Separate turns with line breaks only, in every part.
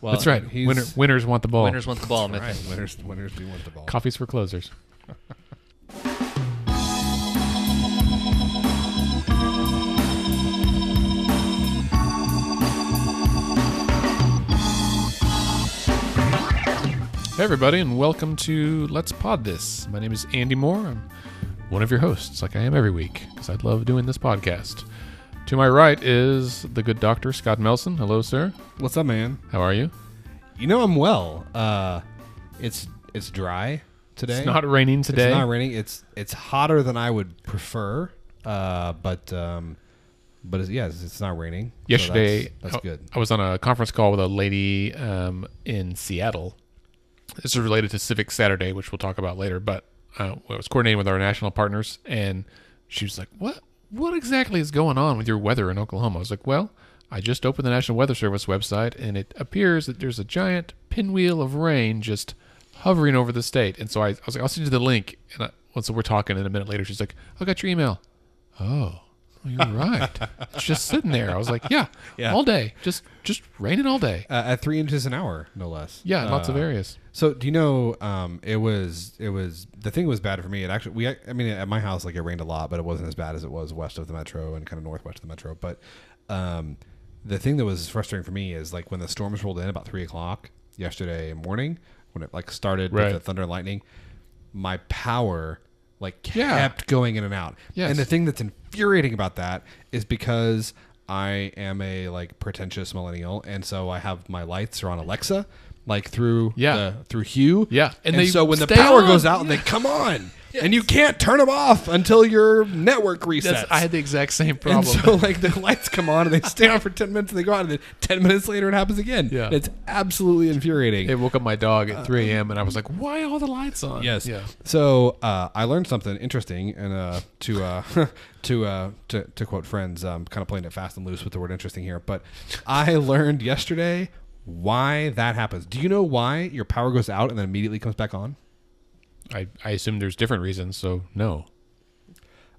Well,
That's right. Winner, winners want the ball.
Winners want the ball,
Right. Winners, winners do want the ball.
Coffees for closers. Hey, everybody, and welcome to Let's Pod This. My name is Andy Moore. I'm one of your hosts, like I am every week, because I love doing this podcast. To my right is the good doctor, Scott Melson. Hello, sir.
What's up, man?
How are you?
You know I'm well. Uh, it's it's dry today.
It's not raining today.
It's not raining. It's it's hotter than I would prefer. Uh, but um, but it's, yeah, it's, it's not raining. So
Yesterday,
that's, that's
I-
good.
I was on a conference call with a lady um, in Seattle. This is related to Civic Saturday, which we'll talk about later. But uh, I was coordinating with our national partners, and she was like, "What? What exactly is going on with your weather in Oklahoma?" I was like, "Well, I just opened the National Weather Service website, and it appears that there's a giant pinwheel of rain just hovering over the state." And so I, I was like, "I'll send you the link." And I, well, so we're talking, and a minute later, she's like, "I got your email." Oh. You're right. It's just sitting there. I was like, yeah,
Yeah.
all day, just just raining all day.
Uh, at three inches an hour, no less.
Yeah, in lots of
Uh,
areas.
So do you know? Um, it was it was the thing was bad for me. It actually we I mean at my house like it rained a lot, but it wasn't as bad as it was west of the metro and kind of northwest of the metro. But um, the thing that was frustrating for me is like when the storms rolled in about three o'clock yesterday morning when it like started
Right.
with the thunder and lightning, my power like
Yeah.
kept going in and out.
Yes.
And the thing that's infuriating about that is because I am a like pretentious millennial, and so I have my lights are on Alexa, like through
Yeah.
the, through Hue.
Yeah, and
and,
they
so when the
stay
power
on.
goes out, and they come on, and you can't turn them off until your network resets.
That's, I had the exact same
and
problem.
so like the lights come on and they stay on for ten minutes and they go out, and then ten minutes later it happens again.
Yeah.
it's absolutely infuriating.
it woke up my dog at 3 a.m. and I was like, why all the lights on?
Yes.
Yeah.
So uh, I learned something interesting, and uh, to uh, to, uh, to to quote friends, um, kind of playing it fast and loose with the word interesting here. But I learned yesterday why that happens. Do you know why your power goes out and then immediately comes back on?
I, I assume there's different reasons, so no.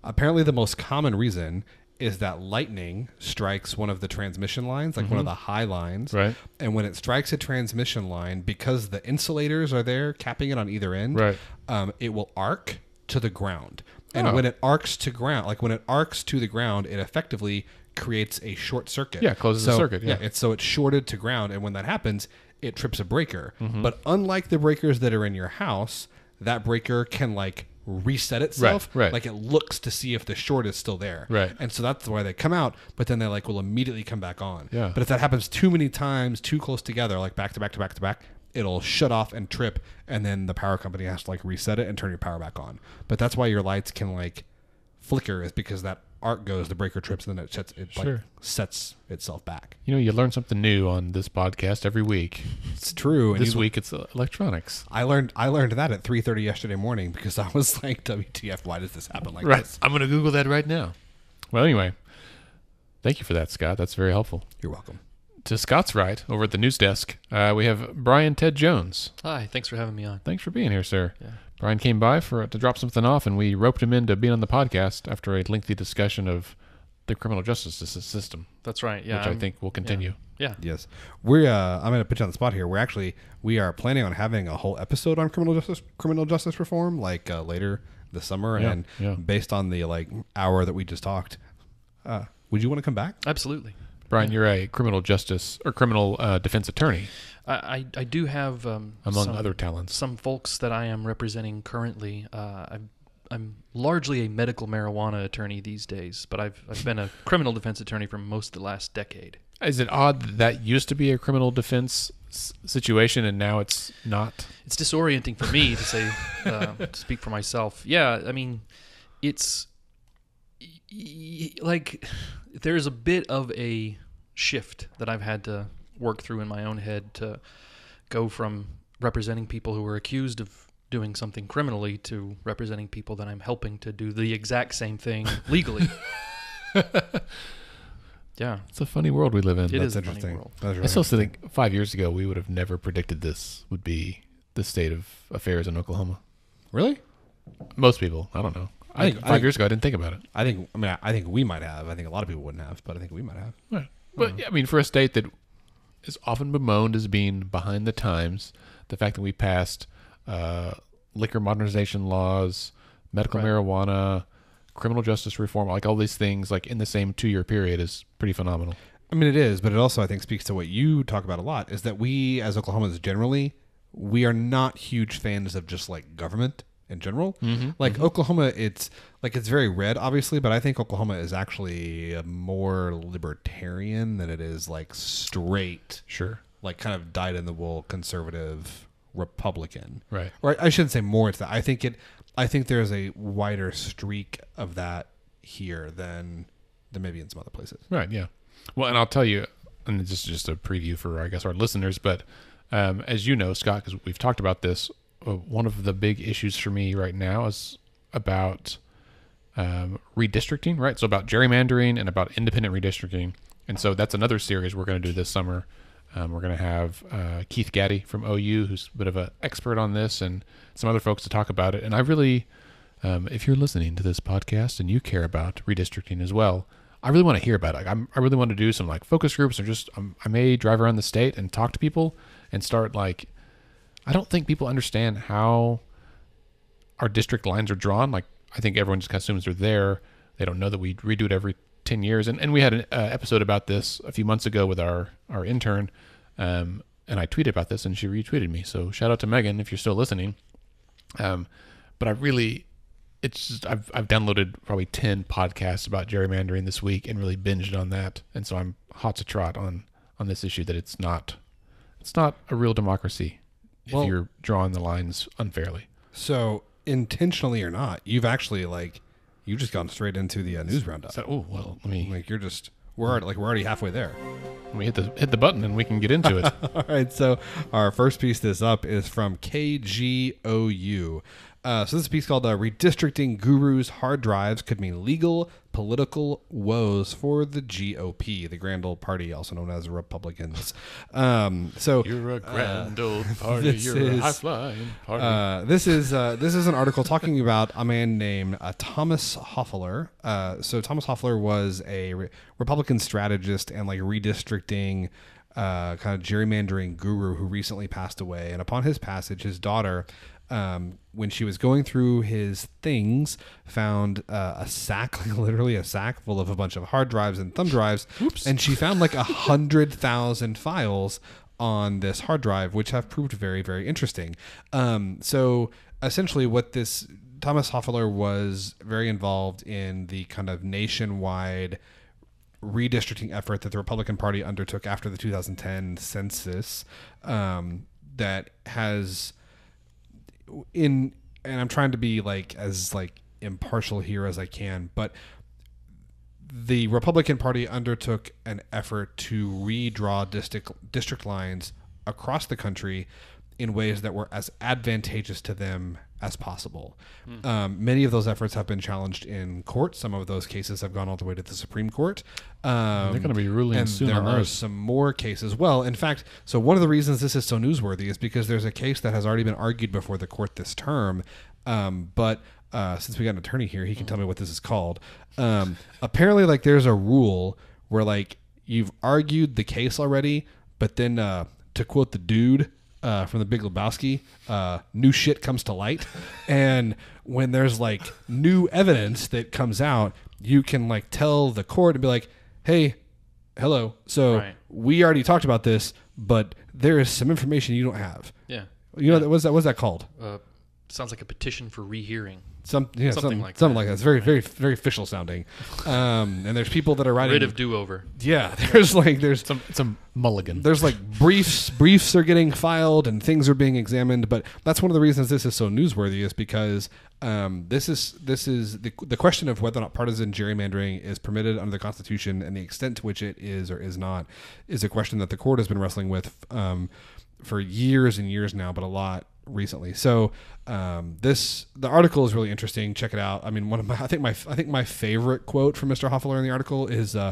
Apparently, the most common reason is that lightning strikes one of the transmission lines, like one of the high lines.
Mm-hmm. Right.
And when it strikes a transmission line, because the insulators are there capping it on either end,
Right.
um, it will arc to the ground. And
Oh.
when it arcs to ground, like when it arcs to the ground, it effectively creates a short circuit.
Yeah, closes the
So-
circuit, yeah.
it's so it's shorted to ground, and when that happens, it trips a breaker.
Mm-hmm.
But unlike the breakers that are in your house, that breaker can like reset itself.
right.
Like it looks to see if the short is still there.
Right.
And so that's why they come out, but then they like will immediately come back on.
Yeah.
But if that happens too many times, too close together, like back to back to back to back, it'll shut off and trip, and then the power company has to like reset it and turn your power back on. But that's why your lights can like flicker is because that arc goes, the breaker trips, and then it sets it
Sure.
like sets itself back.
You know, you learn something new on this podcast every week.
It's true. And
This week it's uh, electronics.
I learned I learned that at three thirty yesterday morning because I was like, WTF? Why does this happen like
right.
this?
I'm going to Google that right now. Well, anyway, thank you for that, Scott. That's very helpful.
You're welcome.
To Scott's right, over at the news desk, uh, we have Brian Ted Jones.
Hi, thanks for having me on.
Thanks for being here, sir.
Yeah.
Brian came by for to drop something off, and we roped him into being on the podcast after a lengthy discussion of the criminal justice system,
That's right. Yeah.
which i
I'm-
think will continue.
Yeah.
Yes, we're. Uh, I'm going to put you on the spot here. We're actually we are planning on having a whole episode on criminal justice criminal justice reform, like uh, later this summer,
Yeah,
and
yeah.
based on the like hour that we just talked. Uh, would you want to come back?
Absolutely.
Brian, you're a criminal justice or criminal uh, defense attorney,
I, I, do have um,
among
some,
other talents.
some folks that I am representing currently. Uh, I'm I'm largely a medical marijuana attorney these days, but I've I've been a criminal defense attorney for most of the last decade.
Is it odd that that used to be a criminal defense s- situation and now it's not?
It's disorienting for me to say uh, to speak for myself. Yeah, I mean, it's like there's a bit of a shift that I've had to work through in my own head to go from representing people who are accused of doing something criminally to representing people that I'm helping to do the exact same thing legally. yeah,
It's a funny world we live in.
It
That's
is a funny
interesting.
world.
That's
I still think five years ago we would have never predicted this would be the state of affairs in Oklahoma.
really.
Most people, I don't know. I,
I think-
five
I
years ago I didn't think about it.
I think. I mean, I think we might have. I think a lot of people wouldn't have, but I think we might have.
Right. But yeah, I mean, for a state that is often bemoaned as being behind the times. The fact that we passed uh, liquor modernization laws, medical
Right.
marijuana, criminal justice reform, like all these things, like in the same two-year period, is pretty phenomenal.
I mean, it is, but it also I think speaks to what you talk about a lot is that we as Oklahomans generally we are not huge fans of just like government in general. Like Oklahoma, it's like it's very red, obviously, but I think Oklahoma is actually more libertarian than it is like straight,
Sure.
like kind of dyed in the wool conservative Republican.
Right.
Or I shouldn't say more. It's that I think it. I think there's a wider streak of that here than than maybe in some other places.
Right. Yeah. Well, and I'll tell you, and this is just a preview for I guess our listeners, but um, as you know, Scott, because we've talked about this, uh, one of the big issues for me right now is about um, redistricting. Right. So about gerrymandering and about independent redistricting, and so that's another series we're going to do this summer. Um, we're going to have uh, Keith Gaddie from OU, who's a bit of an expert on this, and some other folks to talk about it. And I really, um, if you're listening to this podcast and you care about redistricting as well, I really want to hear about it. I'm, I really want to do some like focus groups or just um, I may drive around the state and talk to people and start like. I don't think people understand how our district lines are drawn. Like I think everyone just assumes they're there. They don't know that we redo it every ten years. And and we had an uh, episode about this a few months ago with our our intern, um, and I tweeted about this and she retweeted me. So shout out to Megan if you're still listening. Um, but I really, it's just, I've I've downloaded probably ten podcasts about gerrymandering this week and really binged on that. And so I'm hot to trot on on this issue that it's not it's not a real democracy if
Well-
you're drawing the lines unfairly.
So intentionally or not, you've actually like you've just gone straight into the uh, news roundup.
So, oh well, let me
Like you're just we're already, like we're already halfway there.
let me hit the hit the button and we can get into it.
All right, so our first piece this up is from KGOU. Uh, so this piece called uh, "Redistricting Gurus Hard Drives Could Mean Legal Political Woes for the GOP, the Grand Old Party, also known as Republicans." Um, so
You're a grand old party. You're a
is,
high flying party.
Uh, this is uh, this is an article talking about a man named uh, Thomas Hofeller. Uh, so Thomas Hofeller was a re- Republican strategist and like redistricting, uh, kind of gerrymandering guru who recently passed away. And upon his passage, his daughter. Um, when she was going through his things, found uh, a sack, like literally a sack full of a bunch of hard drives and thumb drives, Oops. and she found like a hundred thousand files on this hard drive, which have proved very, very interesting. Um, so essentially, what this Thomas Hofeller was very involved in the kind of nationwide redistricting effort that the Republican Party undertook after the 2010 census um, that has in and I'm trying to be like as like impartial here as I can, but the Republican Party undertook an effort to redraw district district lines across the country in ways that were as advantageous to them as possible. Um, many of those efforts have been challenged in court. Some of those cases have gone all the way to the Supreme Court. Um,
They're gonna be ruling
and
soon
there are
those.
some more cases. Well, in fact, so one of the reasons this is so newsworthy is because there's a case that has already been argued before the court this term. Um, but uh, since we got an attorney here, he can tell me what this is called. Um, apparently, like there's a rule where like you've argued the case already, but then uh, to quote the dude. Uh, from the Big Lebowski, uh, new shit comes to light, and when there's like new evidence that comes out, you can like tell the court and be like, "Hey, hello. So
Right.
we already talked about this, but there is some information you don't have.
Yeah.
You know, what's that? What's that called?
Uh, sounds like a petition for rehearing.
Some, yeah,
Something
something,
like
something
that.
like that. It's very, very, very official sounding. Um, and there's people that are writing.
Rid of do over.
yeah, there's like there's
some a, it's a mulligan.
there's like briefs briefs are getting filed and things are being examined but that's one of the reasons this is so newsworthy is because um, this is this is the, the question of whether or not partisan gerrymandering is permitted under the constitution and the extent to which it is or is not is a question that the court has been wrestling with um, for years and years now but a lot recently so um, this the article is really interesting check it out i mean one of my i think my i think my favorite quote from mr hofeller in the article is uh,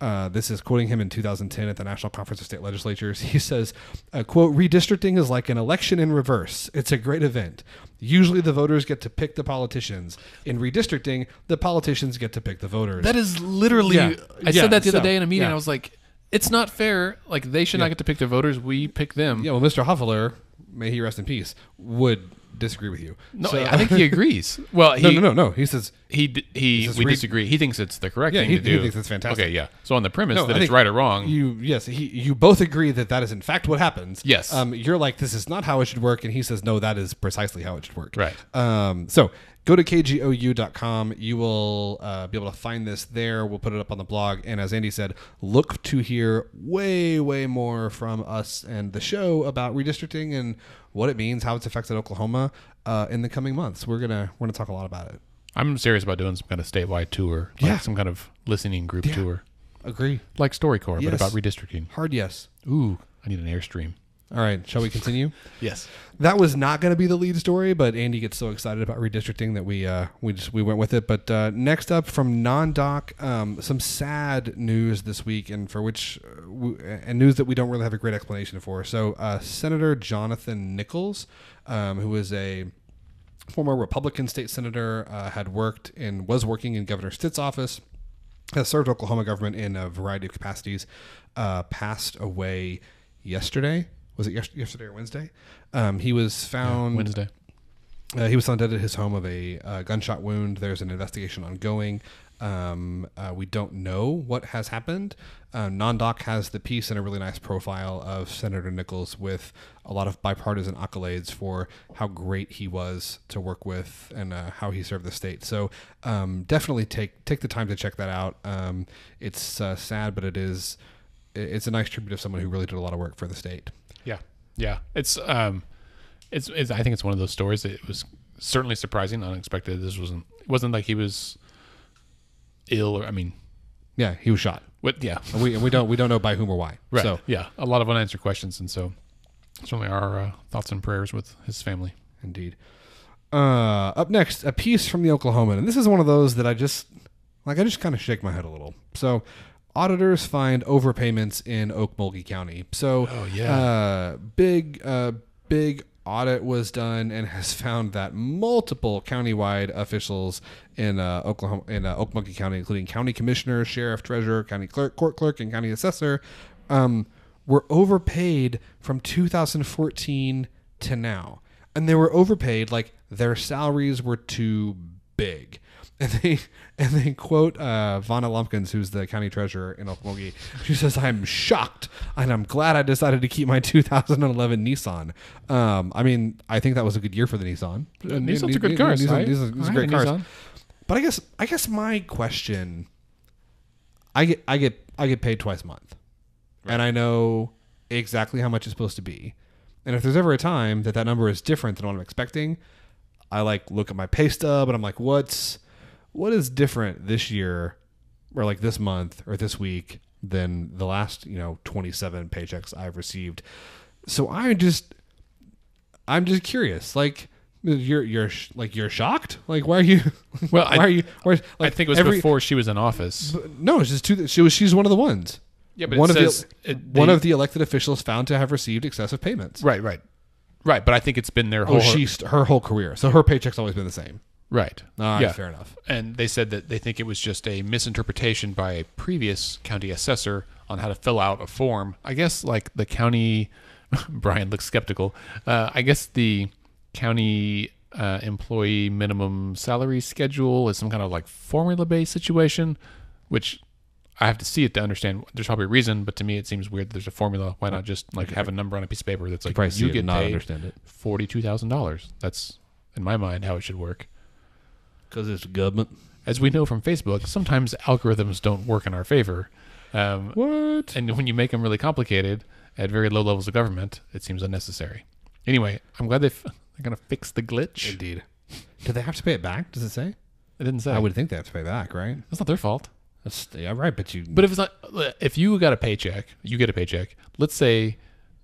uh, this is quoting him in 2010 at the National Conference of State Legislatures. He says, uh, "quote Redistricting is like an election in reverse. It's a great event. Usually, the voters get to pick the politicians. In redistricting, the politicians get to pick the voters."
That is literally.
Yeah.
I
Yeah,
said that the other day in a meeting.
yeah.
I was like, it's not fair. Like they should not get to pick the voters. We pick them.
Yeah, well, Mr. Hofeller, may he rest in peace, would disagree with you.
No,
So-
I think he agrees. Well, he
no, no, no, no. He says
he d- he
says
we
re-
disagree. He thinks it's the correct
Yeah,
thing
he-
to do.
he thinks it's fantastic.
Okay, yeah. So on the premise
No,
that
I
it's right or wrong,
You yes, he you both agree that that is in fact what happens.
Yes.
Um, you're like this is not how it should work, and he says no, that is precisely how it should work.
Right.
Um, so go to kgou.com. You will uh, be able to find this there. We'll put it up on the blog. And as Andy said, look to hear way way more from us and the show about redistricting and what it means, how it's affected Oklahoma uh, in the coming months. We're gonna we're gonna talk a lot about it.
I'm serious about doing some kind of statewide tour, like
Yeah.
some kind of listening group tour,
Agree.
like StoryCorps,
Yes.
but about redistricting.
Hard yes.
Ooh, I need an airstream.
All right. Shall we continue?
Yes.
That was not going to be the lead story, but Andy gets so excited about redistricting that we uh, we just we went with it. But uh, next up from non-doc, um, some sad news this week, and for which uh, w- and news that we don't really have a great explanation for. So uh, Senator Jonathan Nichols, um, who is a former Republican state senator, uh, had worked and was working in Governor Stitt's office has served Oklahoma government in a variety of capacities, uh, passed away yesterday. Was it yesterday or Wednesday? Um, he was found.
Wednesday.
Uh, he was found dead at his home of a uh, gunshot wound. There's an investigation ongoing. Um, uh, we don't know what has happened. Uh, Non-Doc has the piece and a really nice profile of Senator Nichols with a lot of bipartisan accolades for how great he was to work with and uh, how he served the state. So um, definitely take take the time to check that out. Um, it's uh, sad, but it is it's a nice tribute of someone who really did a lot of work for the state.
Yeah. It's um, it's, it's I think it's one of those stories that it was certainly surprising, unexpected. This wasn't it wasn't like he was ill or I mean,
Yeah, he was shot.
what? Yeah,
And we and we don't we don't know by whom or why.
right.
So
yeah, a lot of unanswered questions, and so certainly our uh, thoughts and prayers with his family.
Indeed. Uh, up next, a piece from the Oklahoman, and this is one of those that I just like. I just kind of shake my head a little. So, auditors find overpayments in Okmulgee County. So,
Oh, yeah.
uh, big, uh, big audit was done and has found that multiple countywide officials in uh, Oklahoma, in uh, Okmulgee County, including county commissioner, sheriff, treasurer, county clerk, court clerk, and county assessor, um, were overpaid from 2014 to now and they were overpaid like their salaries were too big and they and they quote uh, Vonna Lumpkins, who's the county treasurer in Okmulgee. She says, "I'm shocked, and I'm glad I decided to keep my 2011 Nissan." Um, I mean, I think that was a good year for the Nissan.
Uh, Nissan's a good car.
Nissan,
I-
Nissan, Nissan's
I
great cars.
Nissan.
But I guess I guess my question, I get I get I get paid twice a month, and I know exactly how much it's supposed to be. And if there's ever a time that that number is different than what I'm expecting, I like look at my pay stub and I'm like, what's what is different this year, or like this month or this week than the last you know 27 paychecks I've received. So I'm just I'm just curious, like. You're you're sh- like you're shocked. Like why are you?
Well,
why
I-
are you? Why,
I think it was
every-
before she was in office.
no, it's just two. She was. She's one of the ones.
Yeah, but
one
it
of
says
the
it-
one of the elected officials found to have received excessive payments.
Right, right, right. But I think it's been their oh, whole
Oh, she's her whole career. So her paycheck's always been the same.
Right.
Ah,
yeah,
fair enough.
and they said that they think it was just a misinterpretation by a previous county assessor on how to fill out a form. I guess like the county. Brian looks skeptical. Uh, I guess the county uh, employee minimum salary schedule is some kind of like formula based situation, which I have to see it to understand. There's probably a reason, but to me it seems weird. that There's a formula. Why not just like have a number on a piece of paper that's like
see
you get
not
paid
understand it.
forty two thousand dollars. That's in my mind how it should work.
Because it's government.
As we know from Facebook, sometimes algorithms don't work in our favor. Um,
What?
and when you make them really complicated at very low levels of government, it seems unnecessary. Anyway, I'm glad they f- they're gonna fix the glitch.
Indeed. Do they have to pay it back? Does it say?
It didn't say.
I would think they have to pay back, right?
That's not their fault.
That's yeah, right. But you.
But if it's not, if you got a paycheck, you get a paycheck. Let's say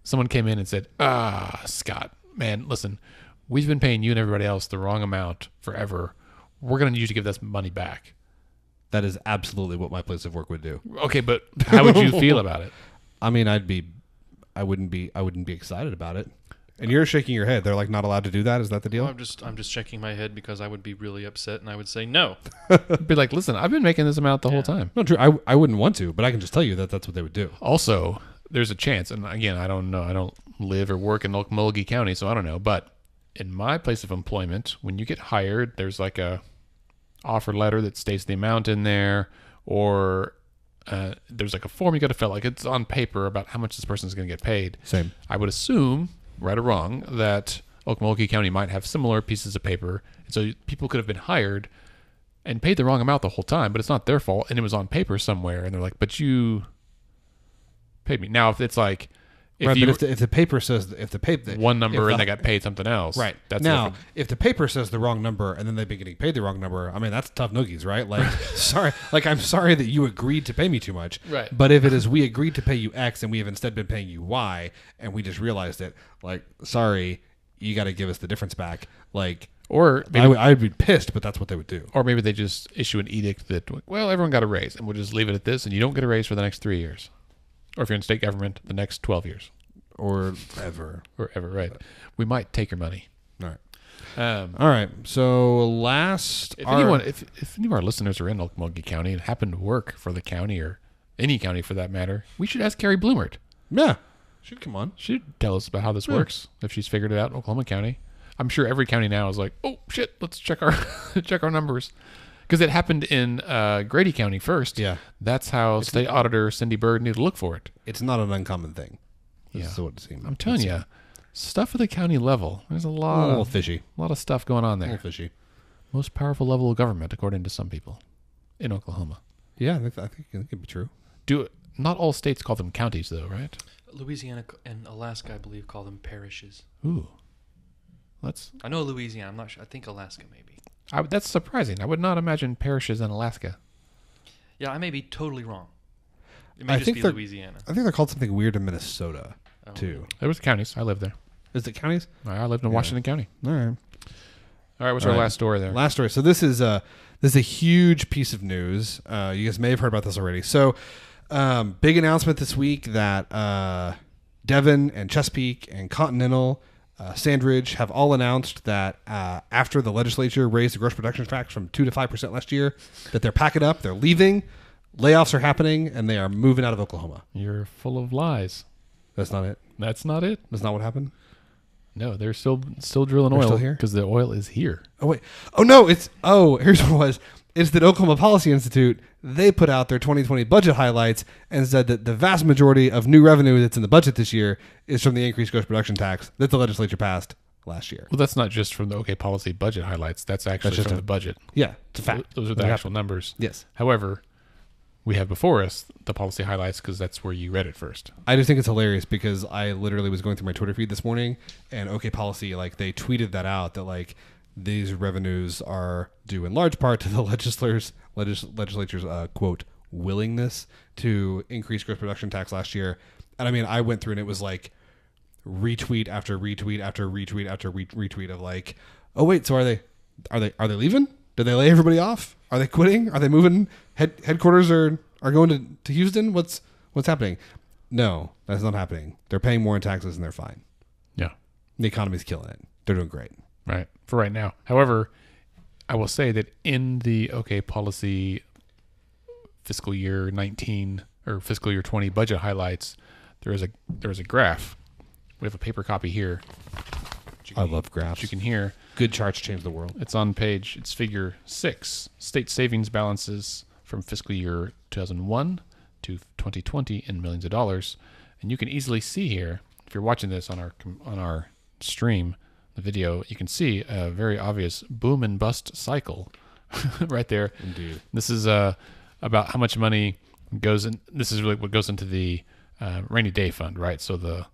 someone came in and said, "Ah, Scott, man, listen, we've been paying you and everybody else the wrong amount forever. We're gonna need you to give this money back."
that is absolutely what my place of work would do.
Okay, but how would you feel about it?
I mean, I'd be. I wouldn't be. I wouldn't be excited about it. And you're shaking your head. They're like not allowed to do that. Is that the deal?
I'm just I'm just shaking my head because I would be really upset and I would say no.
Be like, listen, I've been making this amount the whole time.
No, true. I, I wouldn't want to, but I can just tell you that that's what they would do.
Also, there's a chance, and again, I don't know. I don't live or work in Okmulgee County, so I don't know. But in my place of employment, when you get hired, there's like a offer letter that states the amount in there, or uh, there's like a form you got to fill. Like it's on paper about how much this person is going to get paid.
Same.
I would assume, right or wrong, that Okmulgee County might have similar pieces of paper, and so people could have been hired and paid the wrong amount the whole time, but it's not their fault, and it was on paper somewhere, and they're like, "But you paid me." Now, if it's like if
right,
you
but if the, if the paper says if the paper
one number
if
and
the-
they got paid something else,
right
That's
now
different.
if the paper says the wrong number and then they've been getting paid the wrong number, I mean that's tough noogies, right? Like sorry, like I'm sorry that you agreed to pay me too much,
Right.
But if it is we agreed to pay you X and we have instead been paying you Y and we just realized it, like sorry, you got to give us the difference back. Like
or
I
maybe,
would I'd be pissed, but that's what they would do.
or maybe they just issue an edict that well, everyone got a raise, and we'll just leave it at this, and you don't get a raise for the next three years, or if you're in state government, the next twelve years,
Or ever.
or ever. Right? We might take your money.
All right.
Um,
All right. So last
If
our-
anyone, if, if any of our listeners are in Okmulgee County and happen to work for the county or any county for that matter, we should ask Carrie Blumert.
yeah, she should come on.
She'd tell us about how this works if she's figured it out in Oklahoma County. I'm sure every county now is like, oh shit, let's check our check our numbers because it happened in uh, Grady County first.
Yeah.
that's how state auditor Cindy Byrd needed to look for it.
It's not an uncommon thing.
Yeah.
This is what it seems.
I'm telling you, stuff at the county level. There's a lot,
a
lot
little
of
fishy.
a lot of stuff going on
A little
there.
fishy.
Most powerful level of government, according to some people, in Oklahoma.
Yeah, I think I think it could be true.
Do not all states call them counties though, right?
Louisiana and Alaska, I believe, call them parishes.
Ooh, let's.
I know Louisiana. I'm not sure. I think Alaska maybe.
I, that's surprising. I would not imagine parishes in Alaska.
Yeah, I may be totally wrong. It may
I
just
think
be
they're-
Louisiana.
I think they're called something weird in Minnesota
Oh.
too.
There was counties. I lived there.
Is it counties?
I lived in
Yeah.
Washington County.
All right.
All right, what's
All
our
right.
last story there?
Last story. So this is a this is a huge piece of news. Uh, you guys may have heard about this already. So um, big announcement this week that uh, Devon and Chesapeake and Continental. Uh, Sandridge have all announced that uh, after the legislature raised the gross production tax from two to five percent last year, that they're packing up, they're leaving, layoffs are happening, and they are moving out of Oklahoma.
You're full of lies.
That's not it.
That's not it.
That's not what happened.
No, they're still still drilling
They're
oil
still here?
because the oil is here.
Oh wait. Oh no, it's oh, here's what it was. It's that Oklahoma Policy Institute, they put out their 2020 budget highlights and said that the vast majority of new revenue that's in the budget this year is from the increased gross production tax that the legislature passed last year.
Well, that's not just from the OK Policy budget highlights. That's actually
That's just
from
a-
the budget.
Yeah, it's a fact.
Those are the actual
happened.
numbers.
Yes.
However, we have before us the policy highlights because that's where you read it first.
I just think it's hilarious because I literally was going through my Twitter feed this morning and OK Policy like they tweeted that out that like these revenues are due in large part to the legislators legis- legislature's uh, quote willingness to increase gross production tax last year. And I mean, I went through and it was like retweet after retweet after retweet after re- retweet of like, oh wait, so are they are they are they leaving? Did they lay everybody off? Are they quitting? Are they moving? Head headquarters are are going to, to Houston? What's what's happening? No, that's not happening. They're paying more in taxes and they're fine.
Yeah.
The economy's killing it. They're doing great.
Right for right now. However, I will say that in the OK policy fiscal year 19 or fiscal year 20 budget highlights, there is a there is a graph. We have a paper copy here. which
I
can-
love graphs.
You can hear
Good charts change the world.
it's on page. It's figure six. State savings balances from fiscal year 2001 to 2020 in millions of dollars, and you can easily see here if you're watching this on our on our stream, the video, you can see a very obvious boom and bust cycle right there.
Indeed.
This is uh, about how much money goes in. This is really what goes into the uh, rainy day fund, right? So the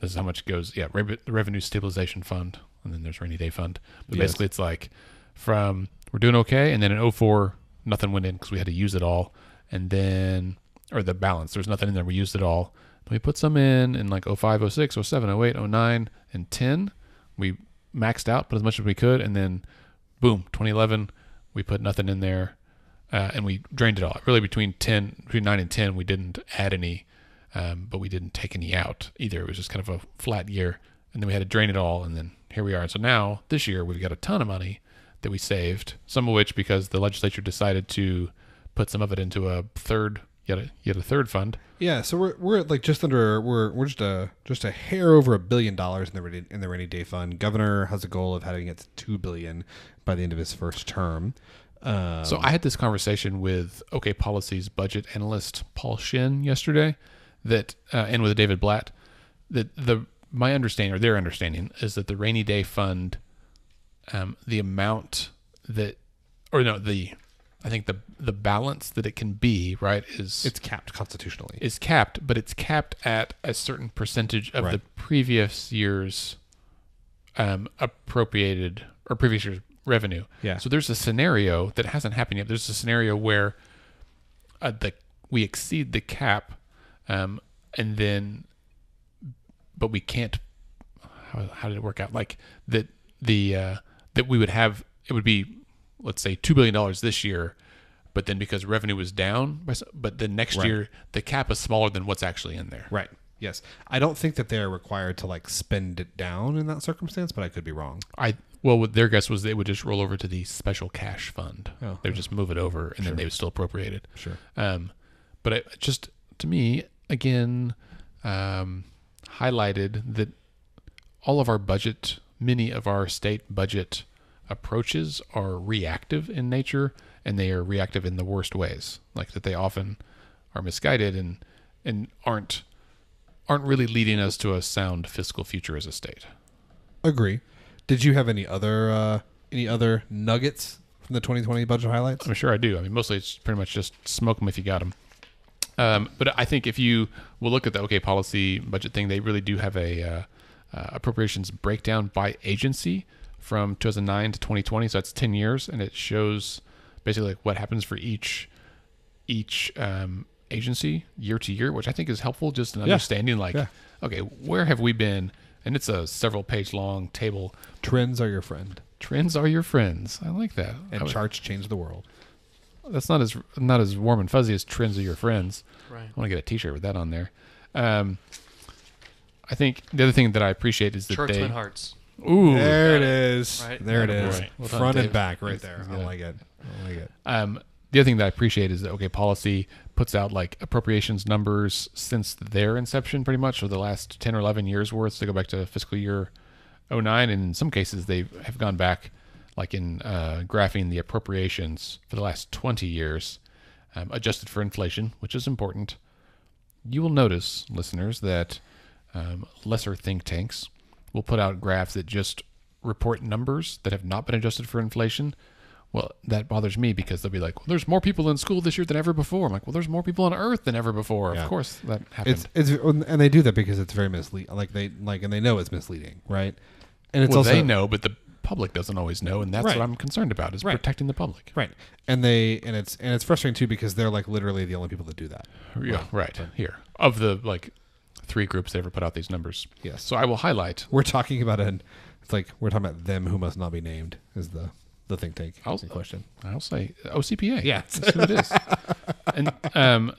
this is how much goes. Yeah, re- the revenue stabilization fund, and then there's rainy day fund. But
Yes.
basically, it's like from we're doing okay, and then in 04, nothing went in because we had to use it all, and then or the balance. There's nothing in there. We used it all. We put some in in like 05, 06, 07, 08, 09, and 10. We maxed out, put as much as we could, and then boom, 2011, we put nothing in there, uh, and we drained it all. Really, between 10, between 9 and 10, we didn't add any, um, but we didn't take any out either. It was just kind of a flat year. and then we had to drain it all, and then here we are. And so now this year we've got a ton of money that we saved, some of which because the legislature decided to put some of it into a third, yet a, yet a third fund.
Yeah, so we're we're at like just under we're we're just a just a hair over a billion dollars in the rainy, in the rainy day fund. Governor has a goal of having it to two billion by the end of his first term. Um,
So I had this conversation with OK Policy's budget analyst Paul Shinn yesterday, that uh, and with David Blatt, that the my understanding or their understanding is that the rainy day fund, um, the amount that, or no, the, I think the the balance that it can be right is
it's capped constitutionally.
is capped, but it's capped at a certain percentage of the previous year's um, appropriated or previous year's revenue.
Yeah.
So there's a scenario that hasn't happened yet. There's a scenario where uh, the we exceed the cap, um, and then, but we can't. How, how did it work out? Like that the uh, that we would have it would be let's say two billion dollars this year, but then because revenue was down, but then next
Right.
year the cap is smaller than what's actually in there.
Right. Yes. I don't think that they're required to like spend it down in that circumstance, but I could be wrong.
I well, what their guess was they would just roll over to the special cash fund.
Oh.
they would just move it over, and then they would still appropriate it.
Sure.
Um, but it just to me again um, highlighted that all of our budget, many of our state budget approaches are reactive in nature, and they are reactive in the worst ways. Like that, they often are misguided and and aren't aren't really leading us to a sound fiscal future as a state.
Agree. Did you have any other uh any other nuggets from the 2020 budget highlights?
I'm sure I do. I mean, mostly it's pretty much just smoke them if you got them. Um, but I think if you will look at the OK policy budget thing, they really do have a uh, uh, appropriations breakdown by agency from 2009 to 2020. So that's 10 years, and it shows basically like what happens for each each um, agency year to year, which I think is helpful just in understanding like,
Yeah.
okay, where have we been? And it's a several page long table.
Trends are your friend,
Trends are your friends. I like that.
And
would-
charts change the world.
that's not as not as warm and fuzzy as trends are your friends.
Right.
I want to get a T-shirt with that on there. Um, I think the other thing that I appreciate is that
Churchman
they
Hearts.
Ooh
There it. is.
Right.
There it is.
Right. Well done,
Front and
Dave.
back, right there.
he's
I
got
like it. I like it.
Um, the other thing that I appreciate is that OK Policy puts out like appropriations numbers since their inception, pretty much, or the last ten or eleven years worth. They go back to fiscal year 09, and in some cases they have gone back, like in uh, graphing the appropriations for the last twenty years, um, adjusted for inflation, which is important. You will notice, listeners, that um, lesser think tanks will put out graphs that just report numbers that have not been adjusted for inflation. Well, that bothers me because they'll be like, "Well, there's more people in school this year than ever before." I'm like, "Well, there's more people on Earth than ever before."
Yeah.
Of course, that happened.
It's it's and they do that because it's very misleading. Like they like and they know it's misleading, right? And it's
well,
also
they know, but the public doesn't always know, and that's
Right.
what I'm concerned about: is
Right.
protecting the public.
right. And they and it's and it's frustrating too because they're like literally the only people that do that.
Yeah, right here of the like three groups that ever put out these numbers.
Yes.
So I will highlight.
We're talking about an. It's like we're talking about them who must not be named is the the think tank
I'll-
in question.
I'll say OCPA.
Yeah.
that's who it is. and um,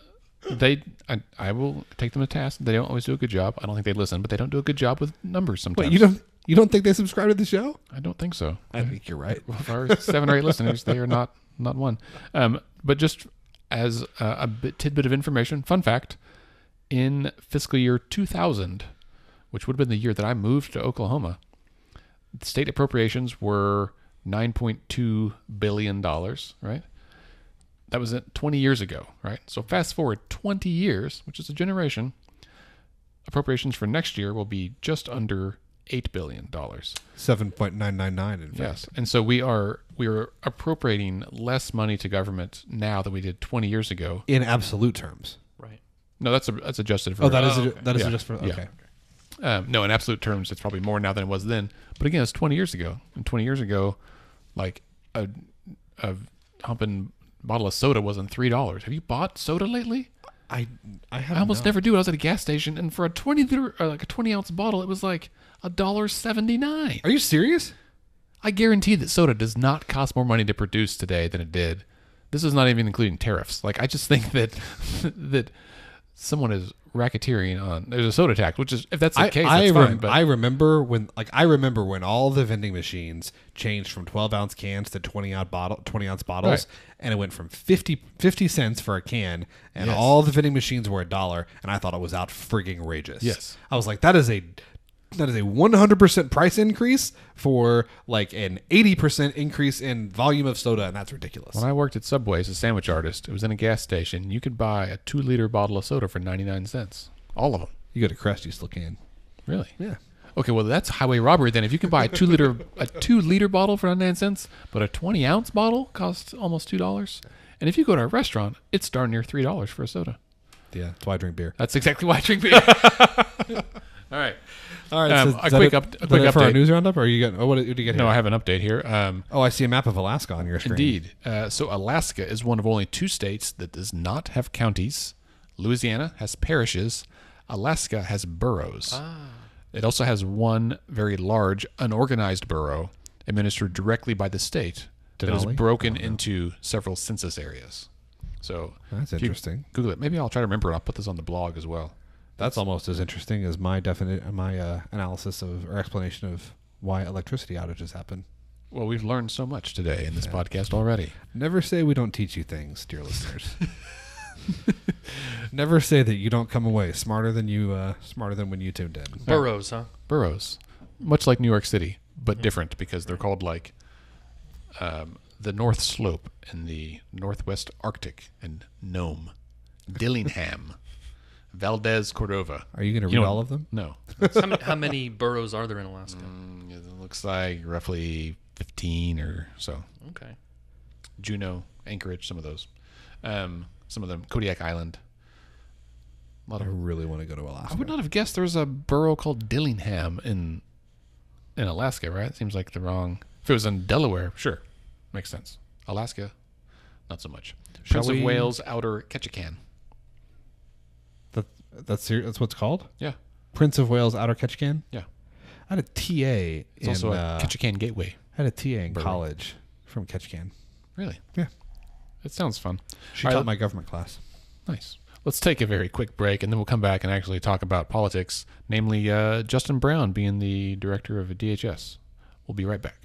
they, I, I will take them to task. They don't always do a good job. I don't think they listen, but they don't do a good job with numbers sometimes.
Wait, you don't you don't think they subscribe to the show?
I don't think so.
I think you're right.
of our seven or eight listeners, they are not not one. Um, but just as a, a bit, tidbit of information, fun fact: in fiscal year 2000, which would have been the year that I moved to Oklahoma, state appropriations were 9.2 billion dollars. Right. That was it 20 years ago. Right. So fast forward 20 years, which is a generation. Appropriations for next year will be just under eight billion dollars.
Seven point nine nine nine. In fact.
Yes, and so we are we are appropriating less money to government now than we did 20 years ago.
in absolute terms.
No, that's a, that's adjusted for.
Oh, that is
Oh, okay.
that is
Yeah.
just for
Yeah.
okay.
um, no, in absolute terms, it's probably more now than it was then. But again, it's 20 years ago. And 20 years ago, like a a humping bottle of soda wasn't three dollars. Have you bought soda lately?
I I have
I almost
not.
never do. I was at a gas station, and for a 20 liter, or like a 20 ounce bottle, it was like a dollar 79.
Are you serious?
I guarantee that soda does not cost more money to produce today than it did. This is not even including tariffs. Like I just think that that someone is racketeering on. There's a soda tax, which is if that's the
I,
case,
I,
that's
rem-
fine. But
I remember when, like, I remember when all the vending machines changed from 12 ounce cans to 20 ounce bottle, 20 ounce bottles,
Right.
and it went from 50, 50 cents for a can, and
Yes.
all the vending machines were a dollar, and I thought it was out frigging outrageous.
Yes.
I was like, that is a that is a 100% price increase for like an 80% increase in volume of soda, and that's ridiculous.
when I worked at Subway as a sandwich artist, it was in a gas station. You could buy a two liter bottle of soda for 99 cents. All of them.
you go to Crest, you still can.
Really?
Yeah.
Okay, well that's highway robbery then. If you can buy a two liter a two liter bottle for 99 cents, but a 20 ounce bottle costs almost two dollars. And if you go to a restaurant, it's darn near three dollars for a soda.
Yeah, that's why I drink beer.
That's exactly why I drink beer. All right.
All right,
Um,
so
a quick
it-
up- a quick
it for our news roundup, or are you? Oh, what did you get here?
No, I have an update here. Um,
Oh, I see a map of Alaska on your screen.
Indeed. Uh, so Alaska is one of only two states that does not have counties. Louisiana has parishes. Alaska has boroughs. Ah. It also has one very large unorganized borough administered directly by the state that is
Denali?
broken into several census areas. So
That's interesting.
Google it. Maybe I'll try to remember. and I'll put this on the blog as well.
That's almost as interesting as my definite my uh, analysis of or explanation of why electricity outages happen.
Well, we've learned so much today in this podcast already.
Never say we don't teach you things, dear listeners. Never say that you don't come away smarter than you uh, smarter than when you tuned in.
Boroughs, huh?
boroughs, much like New York City, but different because they're called like um, the North Slope and the Northwest Arctic and Nome, Dillingham, Valdez, Cordova.
Are you going to read
You know-
all of them?
No,
how, many, how many boroughs are there in Alaska?
Mm, it looks like roughly fifteen or so.
Okay.
Juneau, Anchorage, some of those, um, some of them, Kodiak Island. A lot
I
of
really want to go to Alaska.
I would not have guessed there was a borough called Dillingham in in Alaska, right? Seems like the wrong. If it was in Delaware, sure, makes sense. Alaska, not so much.
Shall
Prince
we-
of Wales, Outer Ketchikan.
That, that's ser- that's what's called
Yeah,
Prince of Wales Outer Ketchikan.
yeah.
I had a TA
It's
in
also a
uh,
Ketchikan Gateway.
I had a TA in college from Ketchikan.
Really?
Yeah.
It sounds fun.
She
All right,
taught my government class.
Nice. Let's take a very quick break, and then we'll come back and actually talk about politics, namely uh, Justin Brown being the director of DHS. We'll be right back.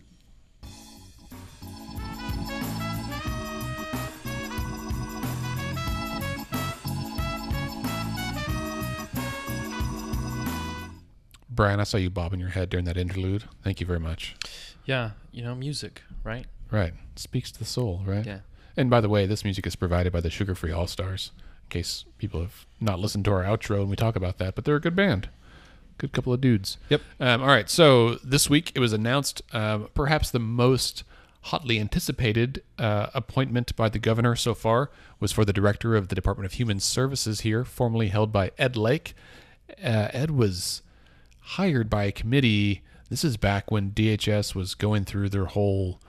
Brian, I saw you bobbing your head during that interlude. Thank you very much.
Yeah, you know, music, right?
Right. Speaks to the soul, right?
Yeah.
And by the way, this music is provided by the Sugar Free All Stars. In case people have not listened to our outro and we talk about that, but they're a good band, good couple of dudes.
Yep.
Um, all right. So this week it was announced, um, perhaps the most hotly anticipated uh, appointment by the governor so far was for the director of the Department of Human Services here, formerly held by Ed Lake. Uh, Ed was hired by a committee. This is back when DHS was going through their whole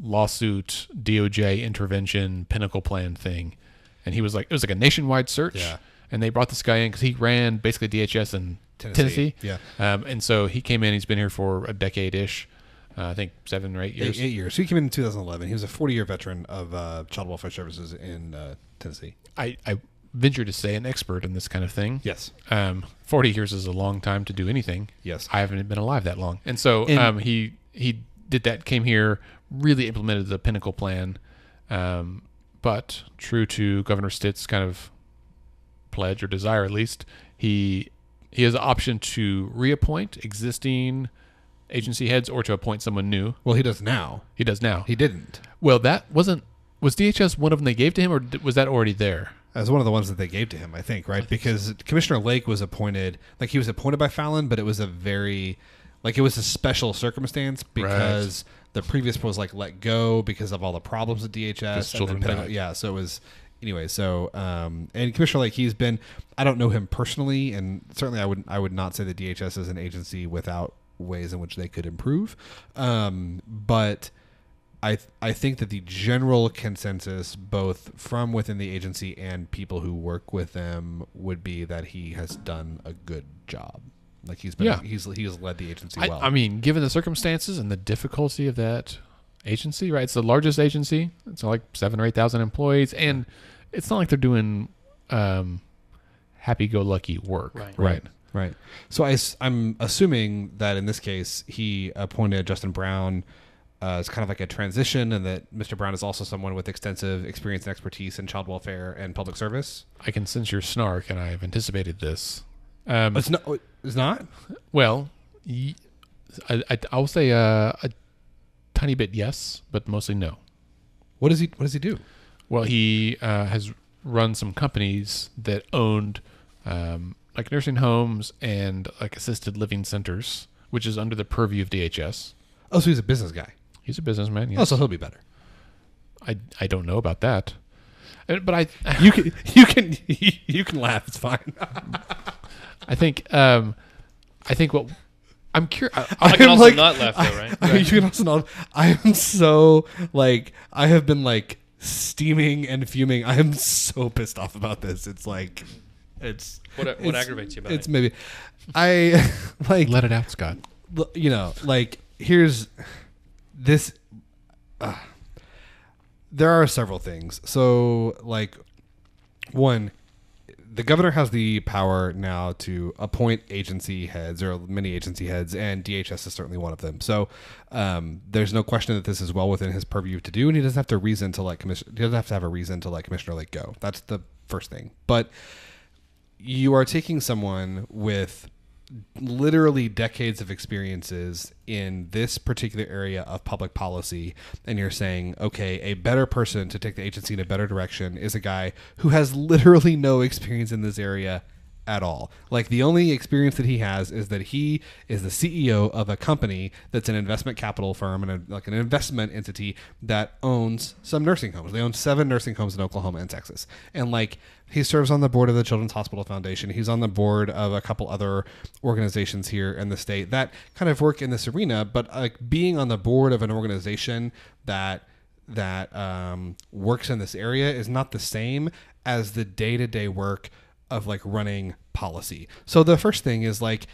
lawsuit, DOJ intervention, Pinnacle Plan thing, and he was like, it was like a nationwide search.
Yeah.
And they brought this guy in because he ran basically DHS in Tennessee.
Tennessee, yeah.
Um, and so he came in. He's been here for a decade ish. Uh, I think seven or eight years.
Eight, eight years. So he came in in 2011. He was a 40 year veteran of uh, child welfare services in uh, Tennessee.
I, I venture to say an expert in this kind of thing.
Yes.
Um, Forty years is a long time to do anything.
Yes.
I haven't been alive that long, and so
And-
um, he he did that. Came here, really implemented the Pinnacle Plan, um, but true to Governor Stitt's kind of pledge or desire, at least he he has the option to reappoint existing agency heads or to appoint someone new.
Well, he does now.
He does now.
He didn't.
well, that wasn't was DHS one of them they gave to him, or was that already there?
As one of the ones that they gave to him, I think, right? because Commissioner Lake was appointed, like he was appointed by Fallin, but it was a very, like it was a special circumstance because the previous was like let go because of all the problems with DHS. and
children died.
Yeah, so it was anyway. So um, and Commissioner Lake, he's been. I don't know him personally, and certainly I would I would not say that DHS is an agency without ways in which they could improve. Um, but I I think that the general consensus, both from within the agency and people who work with them, would be that he has done a good job. Like he's been,
Yeah.
he's he's led the agency well.
I mean, given the circumstances and the difficulty of that agency, right? It's the largest agency. It's like seven or eight thousand employees, and it's not like they're doing um, happy-go-lucky work.
Right.
Right. Right. So I, I, am assuming that in this case he appointed Justin Brown uh, kind of like a transition, and that Mr. Brown is also someone with extensive experience and expertise in child welfare and public service.
I can sense your snark, and I have anticipated this. Um,
It's not. It's not.
well, I'll say uh, a tiny bit yes, but mostly no.
What does he? What does he do?
Well, he uh, has run some companies that owned um, like nursing homes and like assisted living centers, which is under the purview of DHS.
Oh, so he's a business guy.
He's a businessman. Yes.
Oh, so he'll be better.
I I don't know about that, but I
You can. You can. You can laugh. It's fine.
I think um I think what I'm curious.
I can
I'm
also
like-
not laugh though, right?
I, you can also not. I am so like I have been like steaming and fuming. I am so pissed off about this. It's like it's
What- what
it's-
aggravates you about
It's
it?
maybe I like
Let it out, Scott.
you know like here's this. Uh, there are several things. So like one the governor has the power now to appoint agency heads or many agency heads, and DHS is certainly one of them. So um, there's no question that this is well within his purview to do, and he doesn't have to reason to let commission. He doesn't have to have a reason to let Commissioner Lake go. That's the first thing. But you are taking someone with literally decades of experiences in this particular area of public policy and you're saying okay a better person to take the agency in a better direction is a guy who has literally no experience in this area at all like the only experience that he has is that he is the CEO of a company that's an investment capital firm and a, like an investment entity that owns some nursing homes they own seven nursing homes in Oklahoma and Texas and like he serves on the board of the Children's Hospital Foundation. He's on the board of a couple other organizations here in the state that kind of work in this arena. But like being on the board of an organization that that um, works in this area is not the same as the day to day work of like running policy. So the first thing is like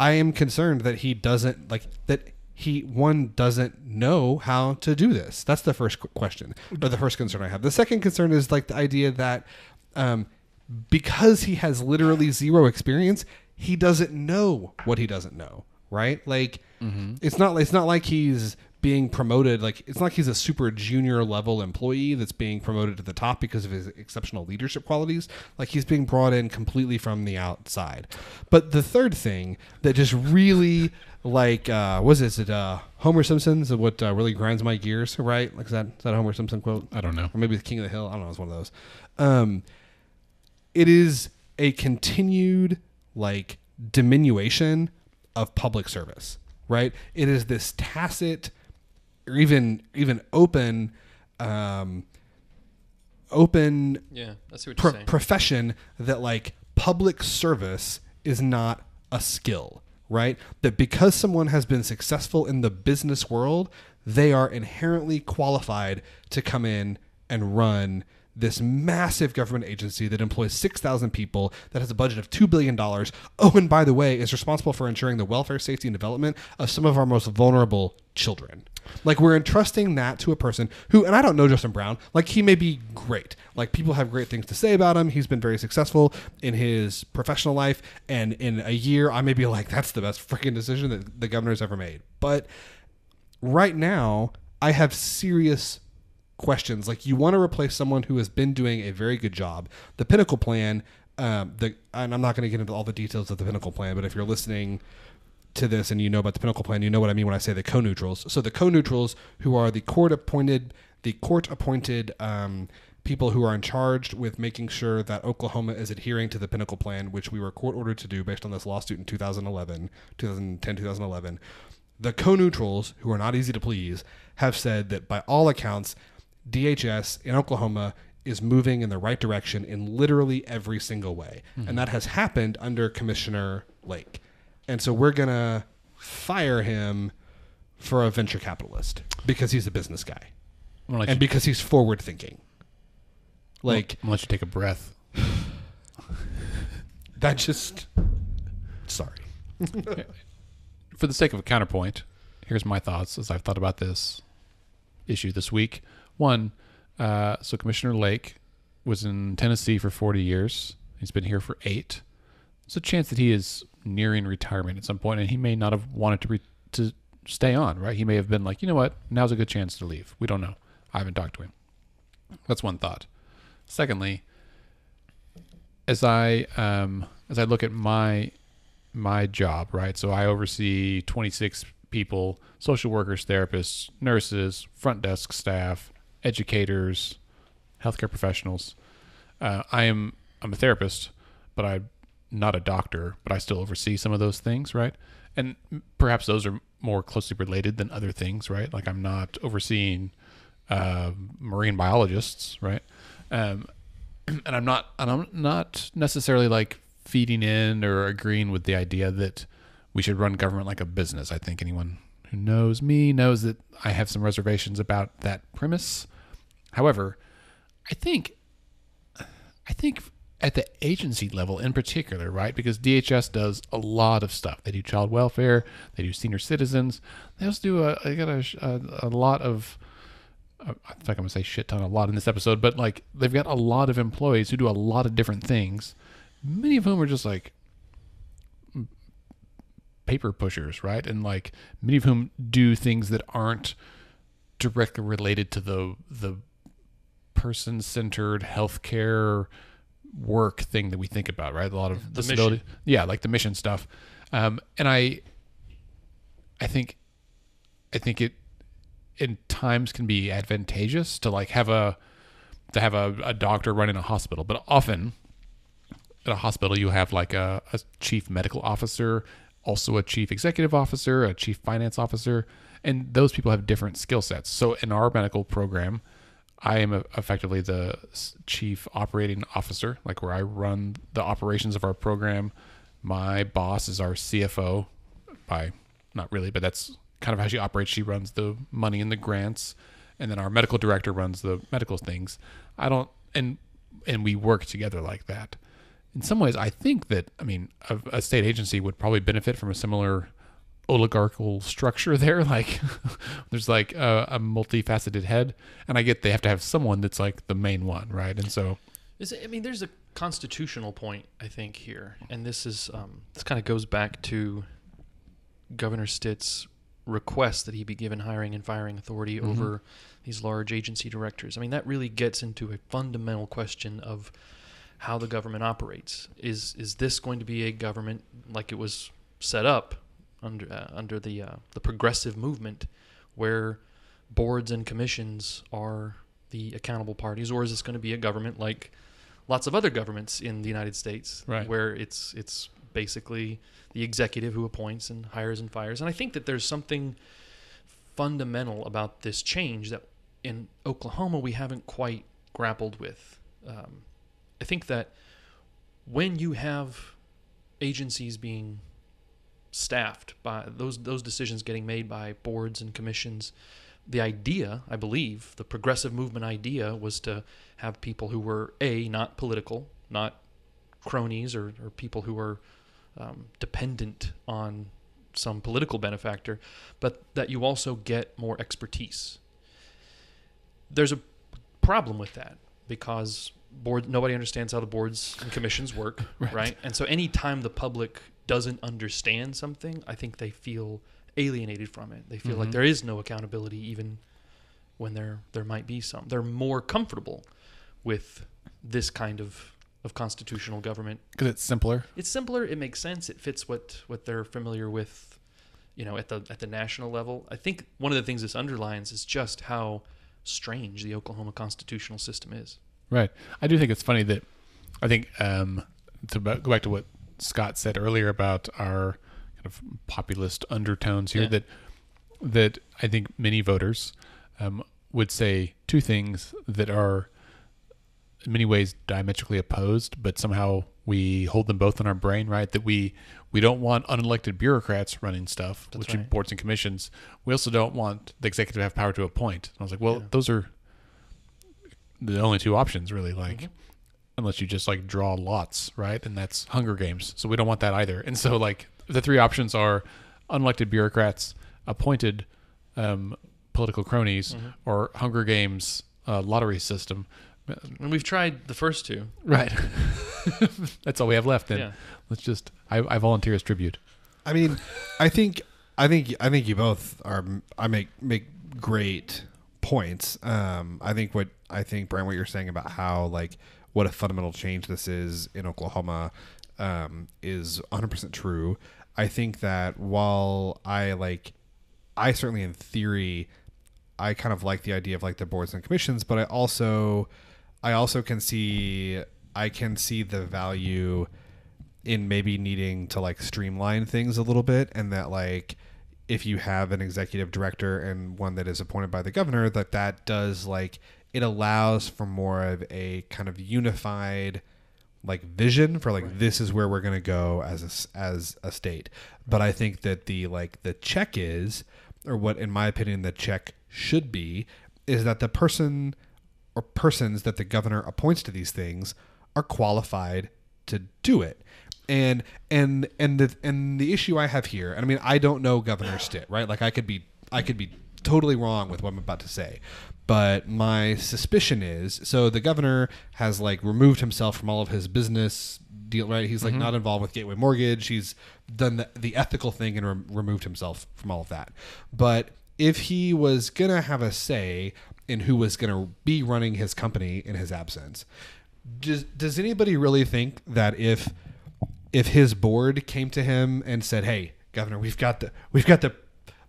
I am concerned that he doesn't like that he one doesn't know how to do this. That's the first question or the first concern I have. The second concern is like the idea that um, because he has literally zero experience, he doesn't know what he doesn't know, right? Like it's not it's not like he's being promoted like it's not like he's a super junior level employee that's being promoted to the top because of his exceptional leadership qualities like he's being brought in completely from the outside but the third thing that just really like uh was it, is it uh homer simpson's what uh, really grinds my gears right like is that is that a homer simpson quote
I don't know.
or maybe the King of the Hill. I don't know. It's one of those. Um, it is a continued like diminution of public service, right? It is this tacit, or even even open, um, open
Yeah, I see what
pro-
you're saying.
profession that like public service is not a skill, right? That because someone has been successful in the business world, they are inherently qualified to come in and run this massive government agency that employs 6,000 people, that has a budget of $2 billion. Oh, and by the way, is responsible for ensuring the welfare, safety, and development of some of our most vulnerable children. Like, we're entrusting that to a person who, and I don't know Justin Brown, like, he may be great. Like, people have great things to say about him. He's been very successful in his professional life. And in a year, I may be like, that's the best freaking decision that the governor's ever made. But right now, I have serious questions. Like you want to replace someone who has been doing a very good job. The Pinnacle Plan, um, the and I'm not going to get into all the details of the Pinnacle Plan, but if you're listening to this and you know about the Pinnacle Plan, you know what I mean when I say the co-neutrals. So the co-neutrals, who are the court-appointed, the court-appointed um, people who are in charge with making sure that Oklahoma is adhering to the Pinnacle Plan, which we were court-ordered to do based on this lawsuit in 2011, 2010, 2011. The co-neutrals, who are not easy to please, have said that by all accounts, DHS in Oklahoma is moving in the right direction in literally every single way. And mm-hmm. that has happened under Commissioner Lake. And so we're going to fire him for a venture capitalist because he's a business guy
I'm gonna let,
and
you,
because he's forward thinking. Like
I'm let you take a breath.
that just sorry.
For the sake of a counterpoint, here's my thoughts as I've thought about this issue this week. One, uh, so Commissioner Lake was in Tennessee for 40 years. He's been here for eight. There's a chance that he is nearing retirement at some point, and he may not have wanted to re- to stay on. Right? He may have been like, you know what, now's a good chance to leave. We don't know. I haven't talked to him. That's one thought. Secondly, as I um, as I look at my my job, right? So I oversee 26 people, social workers, therapists, nurses, front desk staff, educators, healthcare professionals. Uh, I am I'm a therapist, but I'm not a doctor, but I still oversee some of those things, right? And perhaps those are more closely related than other things, right? Like I'm not overseeing uh, marine biologists, right? Um, and I'm not, and I'm not necessarily like feeding in or agreeing with the idea that we should run government like a business. I think anyone who knows me knows that I have some reservations about that premise. However, I think, I think at the agency level in particular, right? Because DHS does a lot of stuff. They do child welfare, they do senior citizens. They also do a, they got a, a, a lot of uh, I feel like I'm gonna say shit ton a lot in this episode, but like they've got a lot of employees who do a lot of different things. Many of whom are just like paper pushers, right? And like many of whom do things that aren't directly related to the the person centered healthcare work thing that we think about, right? A lot of
The
disability,
mission.
yeah, like the mission stuff. Um, and I, I think, I think it, in times can be advantageous to like have a, to have a, a doctor running a hospital, but often at a hospital you have like a, a chief medical officer, also a chief executive officer, a chief finance officer, and those people have different skill sets. So in our medical program, I am effectively the chief operating officer, like where I run the operations of our program. My boss is our CFO, by not really, but that's kind of how she operates. She runs the money and the grants, and then our medical director runs the medical things. I don't, and and we work together like that. In some ways, I think that I mean a, a state agency would probably benefit from a similar oligarchical structure there. Like there's like a, a multifaceted head, and I get they have to have someone that's like the main one, right? And so
Is I mean, there's a constitutional point I think here, and this is um, this kind of goes back to Governor Stitt's request that he be given hiring and firing authority
Mhm.
over these large agency directors. I mean, that really gets into a fundamental question of how the government operates. Is is this going to be a government like it was set up under uh, under the uh, the progressive movement, where boards and commissions are the accountable parties, or is this going to be a government like lots of other governments in the United States,
Right.
where it's it's basically the executive who appoints and hires and fires? And I think that there's something fundamental about this change that in Oklahoma we haven't quite grappled with. Um, I think that when you have agencies being staffed by those those decisions getting made by boards and commissions, the idea, I believe, the progressive movement idea was to have people who were a not political, not cronies or, or people who were um, dependent on some political benefactor, but that you also get more expertise. There's a problem with that because board nobody understands how the boards and commissions work,
Right.
right. And so anytime the public doesn't understand something, I think they feel alienated from it. They feel like
Mhm.
there is no accountability even when there there might be some. They're more comfortable with this kind of of constitutional government
because it's simpler,
it's simpler it makes sense it fits what what they're familiar with you know at the at the national level i think one of the things this underlines is just how strange the oklahoma constitutional system is
right? I do think it's funny that I think um, to go back to what Scott said earlier about our kind of populist undertones here
Yeah.
that that I think many voters um, would say two things that are in many ways diametrically opposed, but somehow we hold them both in our brain, right? That we we don't want unelected bureaucrats running stuff,
That's
which
right.
boards and commissions. We also don't want the executive to have power to appoint. And I was like, well,
Yeah.
those are the only two options, really. Like,
Mhm.
unless you just like draw lots, right? And that's Hunger Games. So we don't want that either. And so like the three options are unelected bureaucrats, appointed um, political cronies,
Mhm.
or Hunger Games uh, lottery system.
and we've tried the first two
Right. That's all we have left. Then
Yeah.
let's just I, I volunteer as tribute.
I mean, I think, I think, I think you both are. I make make great points. Um, I think what I think, Brian, what you're saying about how like what a fundamental change this is in Oklahoma um, is 100 percent true. I think that while I like, I certainly in theory, I kind of like the idea of like the boards and commissions, but I also, I also can see, I can see the value in maybe needing to like streamline things a little bit and that like if you have an executive director and one that is appointed by the governor that that does like it allows for more of a kind of unified like vision for like this is where we're going to go as a, as a state but i think that the like the check is or what in my opinion the check should be is that the person or persons that the governor appoints to these things are qualified to do it. And and and the and the issue I have here, and I mean I don't know Governor Stitt, right? Like I could be I could be totally wrong with what I'm about to say. But my suspicion is so the governor has like removed himself from all of his business deal, right? He's like mm-hmm. not involved with Gateway Mortgage. He's done the, the ethical thing and re- removed himself from all of that. But if he was going to have a say in who was going to be running his company in his absence, does, does anybody really think that if if his board came to him and said, "Hey, governor, we've got the we've got the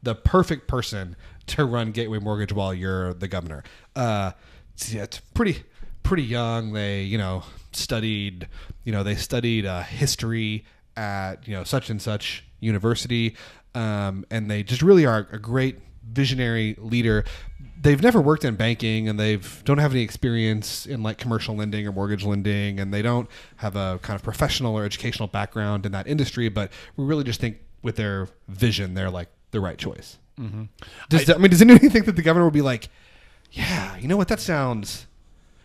the perfect person to run Gateway Mortgage while you're the governor." Uh, it's, yeah, it's pretty pretty young. They you know studied you know they studied uh, history at you know such and such university, um, and they just really are a great visionary leader. They've never worked in banking and they've don't have any experience in like commercial lending or mortgage lending and they don't have a kind of professional or educational background in that industry, but we really just think with their vision they're like the right choice. Mm-hmm. Does I, I mean does anybody think that the governor would be like, yeah, you know what that sounds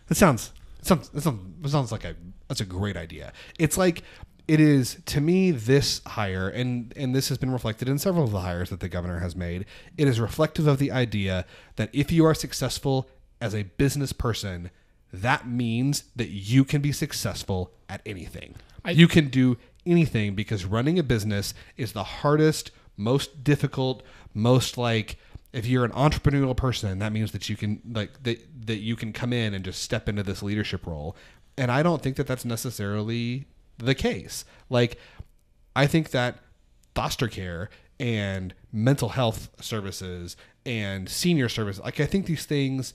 that sounds that sounds that sounds, that sounds like a that's a great idea. It's like it is to me this hire and and this has been reflected in several of the hires that the governor has made it is reflective of the idea that if you are successful as a business person that means that you can be successful at anything.
I-
you can do anything because running a business is the hardest most difficult most like if you're an entrepreneurial person that means that you can like that that you can come in and just step into this leadership role. And i don't think that that's necessarily the case. Like, I think that foster care and mental health services and senior services, like, I think these things,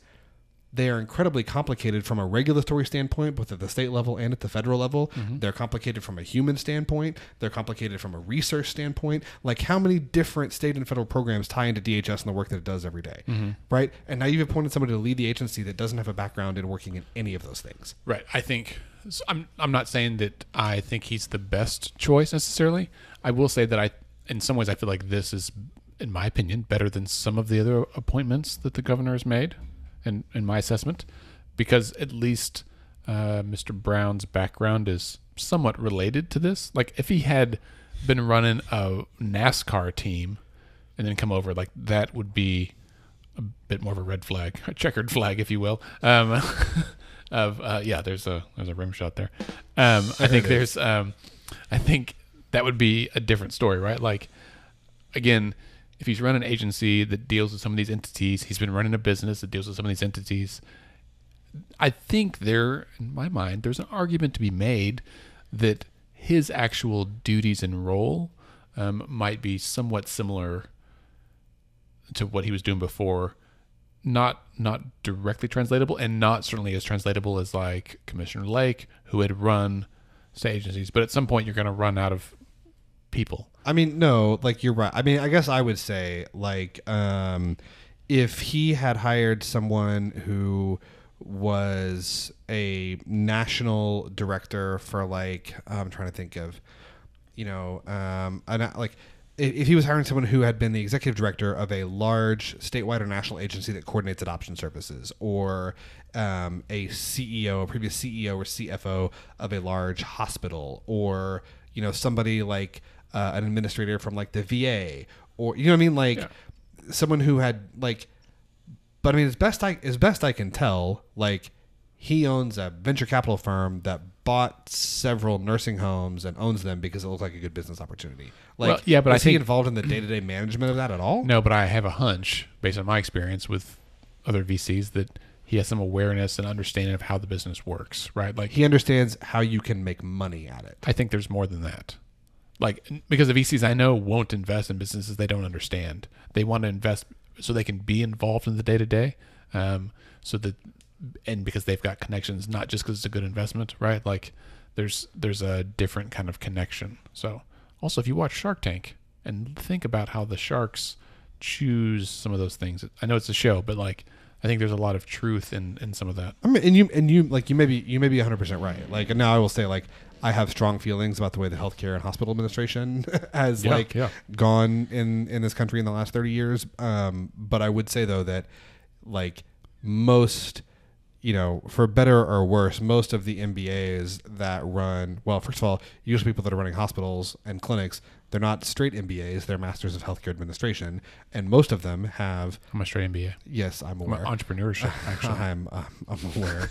they are incredibly complicated from a regulatory standpoint, both at the state level and at the federal level. Mm-hmm. They're complicated from a human standpoint. They're complicated from a research standpoint. Like, how many different state and federal programs tie into DHS and the work that it does every day, mm-hmm. right? And now you've appointed somebody to lead the agency that doesn't have a background in working in any of those things.
Right. I think so I'm. I'm not saying that I think he's the best choice necessarily. I will say that I, in some ways, I feel like this is, in my opinion, better than some of the other appointments that the governor has made, in in my assessment, because at least uh, Mr. Brown's background is somewhat related to this. Like if he had been running a NASCAR team and then come over, like that would be a bit more of a red flag, a checkered flag, if you will. Um, of uh, yeah, there's a there's a rim shot there. Um, I think there's um, I think that would be a different story, right? Like again, if he's run an agency that deals with some of these entities, he's been running a business that deals with some of these entities. I think there, in my mind, there's an argument to be made that his actual duties and role um, might be somewhat similar to what he was doing before not not directly translatable and not certainly as translatable as like commissioner lake who had run state agencies but at some point you're going to run out of people
I mean, no, like you're right. I mean, I guess I would say like um, if he had hired someone who was a national director for like I'm trying to think of, you know, um, an, like if he was hiring someone who had been the executive director of a large statewide or national agency that coordinates adoption services, or um, a CEO, a previous CEO or CFO of a large hospital, or you know somebody like uh, an administrator from like the VA, or you know what I mean, like
Yeah.
someone who had like. But I mean, as best I as best I can tell, like he owns a venture capital firm that bought several nursing homes and owns them because it looked like a good business opportunity. Like,
Well, yeah, but I
is he
think-
involved in the day to day management of that at all?
No, but I have a hunch based on my experience with other VCs that he has some awareness and understanding of how the business works, right? Like
He understands how you can make money at it.
I think there's more than that. Like because the VCs I know won't invest in businesses they don't understand. They want to invest so they can be involved in the day to day, so that and because they've got connections, not just because it's a good investment, right? Like there's there's a different kind of connection. So also, if you watch Shark Tank and think about how the sharks choose some of those things, I know it's a show, but like I think there's a lot of truth in in some of that.
I mean, and you and you like you may be you may be 100 percent right. Like now, I will say like I have strong feelings about the way the healthcare and hospital administration has
Yeah,
like
yeah.
gone in in this country in the last 30 years. Um, but I would say though that like most you know, for better or worse, most of the MBAs that run, well, first of all, usually people that are running hospitals and clinics, they're not straight MBAs, they're Masters of Healthcare Administration. And most of them have,
I'm a straight MBA.
yes, I'm
I'm
aware.
entrepreneurship, actually.
I'm uh, I'm aware.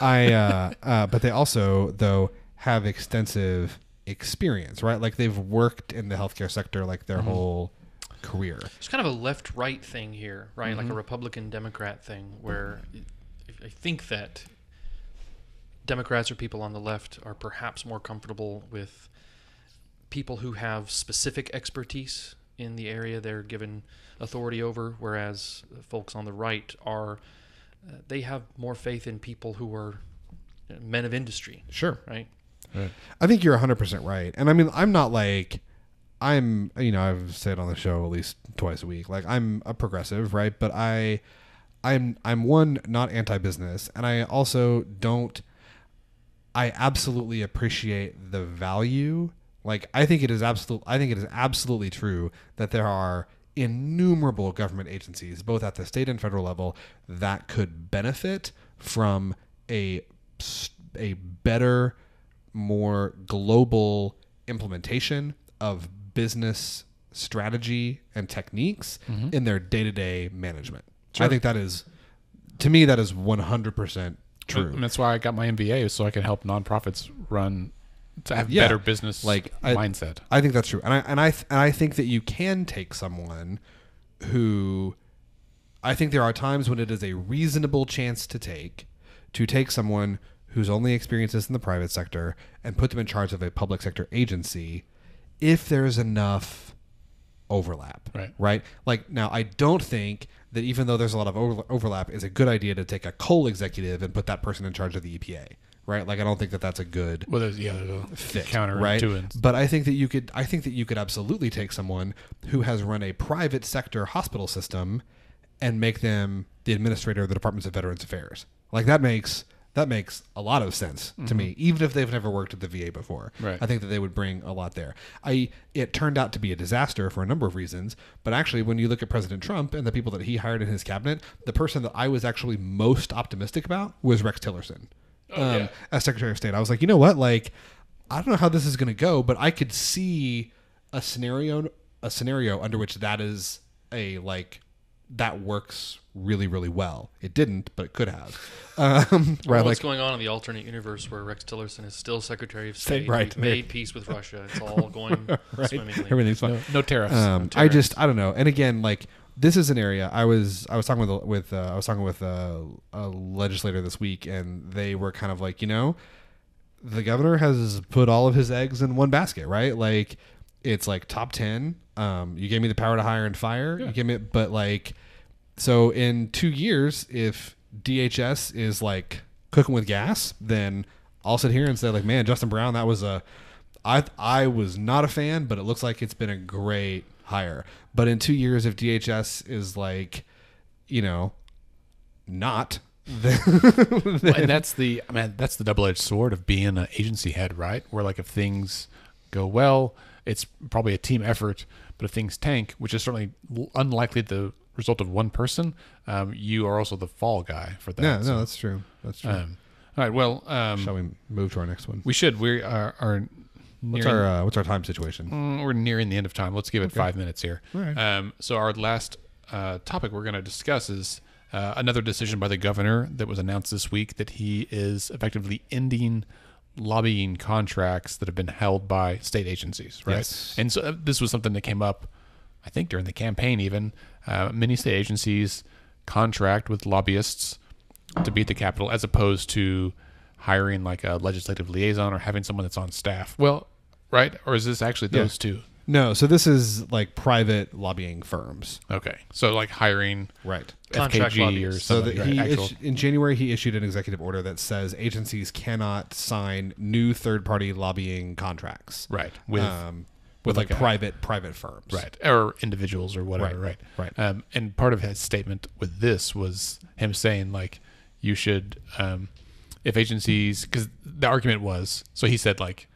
I uh, uh, but they also though have extensive experience, right? Like they've worked in the healthcare sector like their whole career.
It's kind of a left right thing here, right?
Mm-hmm.
Like a Republican Democrat thing, where I- think that Democrats or people on the left are perhaps more comfortable with people who have specific expertise in the area they're given authority over, whereas folks on the right are, uh, they have more faith in people who are men of industry,
Sure.
right?
I think you're 100% right. And I mean, I'm not like I'm, you know, I've said on the show at least twice a week. Like I'm a progressive, right? But I I'm I'm one not anti-business and I also don't I absolutely appreciate the value. Like I think it is absolute I think it is absolutely true that there are innumerable government agencies both at the state and federal level that could benefit from a a better more global implementation of business strategy and techniques mm-hmm. in their day-to-day management. I think that is to me that is 100% true.
And that's why I got my MBA, so I can help nonprofits run to have
Yeah.
better business
Like, I-
mindset.
I think that's true, and I and I th- and I think that you can take someone who I think there are times when it is a reasonable chance to take to take someone whose only experience is in the private sector and put them in charge of a public sector agency if there's enough overlap.
Right.
Right. Like now, I don't think that even though there's a lot of over- overlap, is a good idea to take a coal executive and put that person in charge of the EPA. Right. Like I don't think that that's a good
Well, there's yeah, there's a
fit,
counter
right? But I think that you could I think that you could absolutely take someone who has run a private sector hospital system and make them the administrator of the Departments of Veterans Affairs. Like that makes that makes a lot of sense to me, even if they've never worked at the VA before.
Mm-hmm. Right.
I think that they would bring a lot there. I it turned out to be a disaster for a number of reasons, but actually when you look at President Trump and the people that he hired in his cabinet, the person that I was actually most optimistic about was Rex Tillerson.
Oh,
um, as Secretary of State. I was like, you know what? Like, I don't know how this is going to go, but I could see a scenario, a scenario under which that is a like that works really, really well. It didn't, but it could have. Um,
Or
right?
what's
Like,
going on in the alternate universe where Rex Tillerson is still Secretary of State?
right.
We've made peace with Russia. It's all going swimmingly.
everything's fine.
No, no tariffs.
Um, I just I don't know. And again, like this is an area I was I was talking with with uh, I was talking with uh, a legislator this week, and they were kind of like, you know, the governor has put all of his eggs in one basket, right? Like it's like top ten. Um, you gave me the power to hire and fire. You gave me, but like, so in two years, if DHS is like cooking with gas, then I'll sit here and say like, man, Justin Brown, that was a I I was not a fan, but it looks like it's been a great hire. But in two years, if DHS is like, you know, not, then,
Well, and that's the I mean that's the double edged sword of being an agency head, right? Where like if things go well, it's probably a team effort, but if things tank, which is certainly unlikely the result of one person, um, you are also the fall guy for that.
yeah, no, that's true. That's true.
um, all right, well, um,
Shall we move to our next one?
we should. We are, are
What's our uh, what's our time situation?
Mm, we're nearing the end of time. Let's give it five minutes here.
Right.
Um, so our last uh, topic we're going to discuss is uh, another decision by the governor that was announced this week that he is effectively ending lobbying contracts that have been held by state agencies, right?
Yes.
And so uh, this was something that came up, I think, during the campaign. Even uh, many state agencies contract with lobbyists to be at the Capitol, as opposed to hiring like a legislative liaison or having someone that's on staff. Well, right? Or is this actually
Yeah.
those two?
No, so this is like private lobbying firms.
Okay, so like hiring
Right.
Contract
FKG or
lobbyists.
So
something.
that
right,
he
actual-
issu- in January he issued an executive order that says agencies cannot sign new third party lobbying contracts.
right with
um, with,
with
like,
like a-
private private firms.
right or individuals or whatever
Right,
right
right.
um, and part of his statement with this was him saying like you should um, if agencies because the argument was so he said like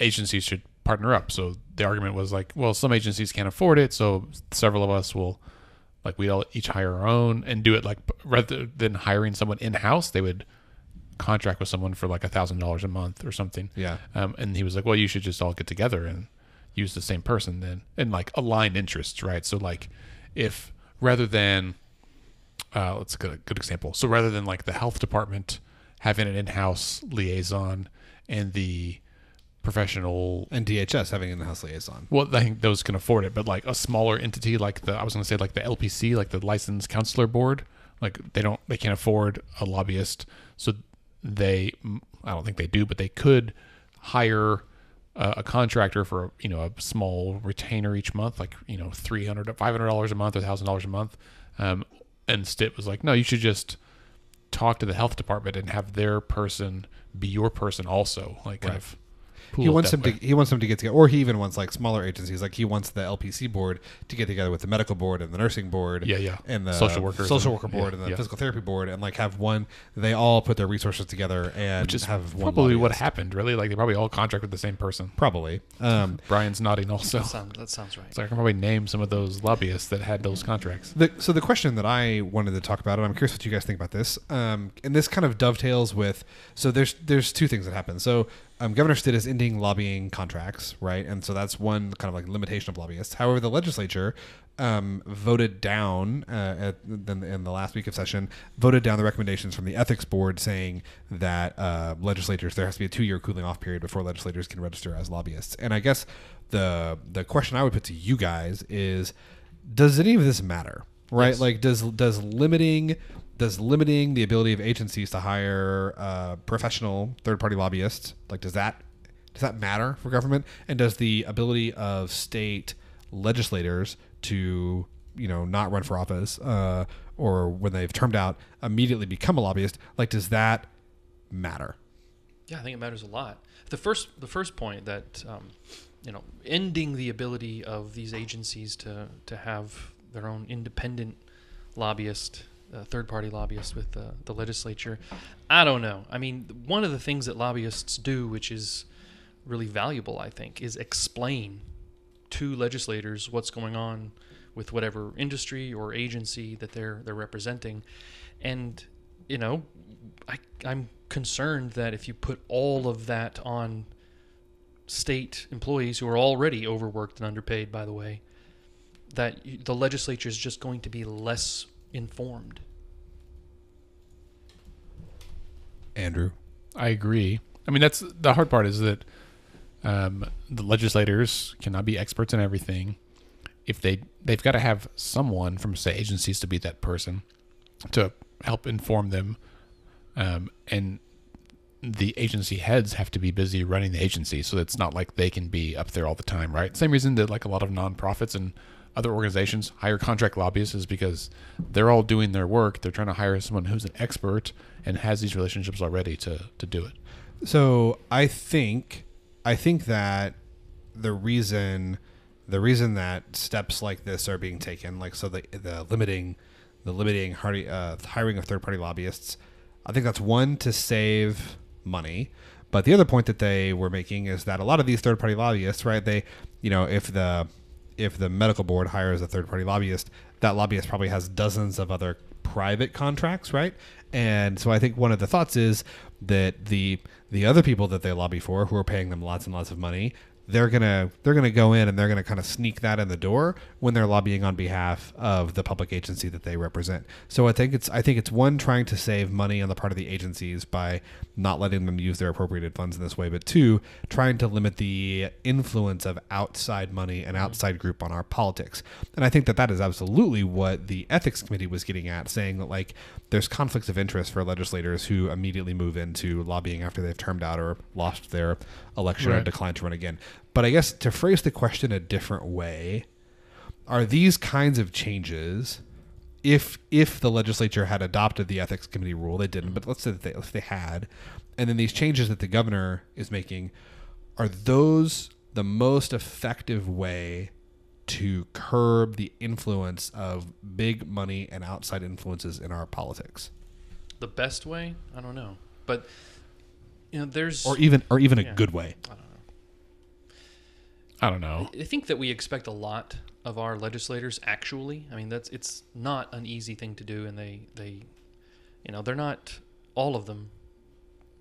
agencies should partner up so the argument was like well some agencies can't afford it so several of us will like we all each hire our own and do it like rather than hiring someone in-house they would contract with someone for like a thousand dollars a month or something
Yeah.
um, and he was like, well, you should just all get together and use the same person then, and like align interests, right? So like, if rather than, uh, let's get a good example. So rather than like the health department having an in-house liaison and the professional,
And DHS having an in-house liaison.
well, I think those can afford it, but like a smaller entity, like the I was going to say like the LPC, like the Licensed Counselor Board, like they don't, they can't afford a lobbyist, so they, I don't think they do, but they could hire a, a contractor for you know a small retainer each month, like you know 300 500 dollars a month or thousand dollars a month. Um, and Stitt was like, no, you should just talk to the health department and have their person be your person also, like kind
Right.
of.
He
pool it
wants
that
them
way.
to he wants them to get together or he even wants like smaller agencies like he wants the LPC board to get together with the medical board and the nursing board
Yeah, yeah.
and the
Social workers
social worker board
yeah,
and the
yeah.
physical therapy board and like have one they all put their resources together and
which is
have one
probably what happened. Really, like they probably all contract with the same person.
probably um
Brian's nodding also.
That sounds, that sounds right.
So I can probably name some of those lobbyists that had those contracts.
The, so the question that I wanted to talk about, and I'm curious what you guys think about this, um, and this kind of dovetails with. So there's there's two things that happen. So um, Governor Stitt is ending lobbying contracts, right? And so that's one kind of like limitation of lobbyists. However, the legislature um, voted down uh, at, in, in the last week of session voted down the recommendations from the ethics board saying that uh, legislators there has to be a two year cooling off period before legislators can register as lobbyists. And I guess the the question I would put to you guys is does any of this matter right
Yes.
like does does limiting does limiting the ability of agencies to hire uh, professional third party lobbyists like does that does that matter for government and does the ability of state legislators to you know not run for office uh, or when they've termed out immediately become a lobbyist like does that matter
Yeah, I think it matters a lot. The first, the first point that um, you know, ending the ability of these agencies to to have their own independent lobbyist, uh, third-party lobbyist with the, the legislature. I don't know. I mean, one of the things that lobbyists do, which is really valuable, I think, is explain to legislators what's going on with whatever industry or agency that they're they're representing, and you know, I I'm concerned that if you put all of that on state employees who are already overworked and underpaid, by the way, that the legislature is just going to be less informed.
andrew
I agree. I mean, that's the hard part is that um, the legislators cannot be experts in everything. If they they've got to have someone from say agencies to be that person to help inform them, um, and the agency heads have to be busy running the agency, so it's not like they can be up there all the time, right? Same reason that like a lot of nonprofits and other organizations hire contract lobbyists is because they're all doing their work. They're trying to hire someone who's an expert and has these relationships already to to do it.
So I think I think that the reason the reason that steps like this are being taken, like so the the limiting the limiting hardy, uh, hiring of third party lobbyists, I think that's one to save money. But the other point that they were making is that a lot of these third party lobbyists, right? They, you know, if the if the medical board hires a third party lobbyist, that lobbyist probably has dozens of other private contracts, right? And so I think one of the thoughts is that the the other people that they lobby for, who are paying them lots and lots of money, they're gonna they're gonna go in and they're gonna kind of sneak that in the door when they're lobbying on behalf of the public agency that they represent. So I think it's I think it's one trying to save money on the part of the agencies by not letting them use their appropriated funds in this way, but two trying to limit the influence of outside money and mm-hmm. outside group on our politics. And I think that that is absolutely what the ethics committee was getting at, saying that like there's conflicts of interest for legislators who immediately move into lobbying after they've termed out or lost their election or
Right.
declined to run again. But I guess to phrase the question a different way, are these kinds of changes if if the legislature had adopted the ethics committee rule they didn't but let's say that they, if they had and then these changes that the governor is making are those the most effective way to curb the influence of big money and outside influences in our politics
The best way, I don't know, but you know, there's.
or even or even a
Yeah.
good way
I don't know.
I don't know.
I think that we expect a lot of our legislators. Actually, I mean that's it's not an easy thing to do, and they they, you know, they're not all of them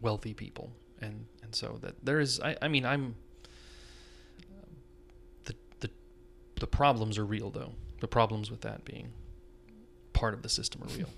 wealthy people, and and so that there is. I I mean I'm. The the the problems are real though. The problems with that being part of the system are real.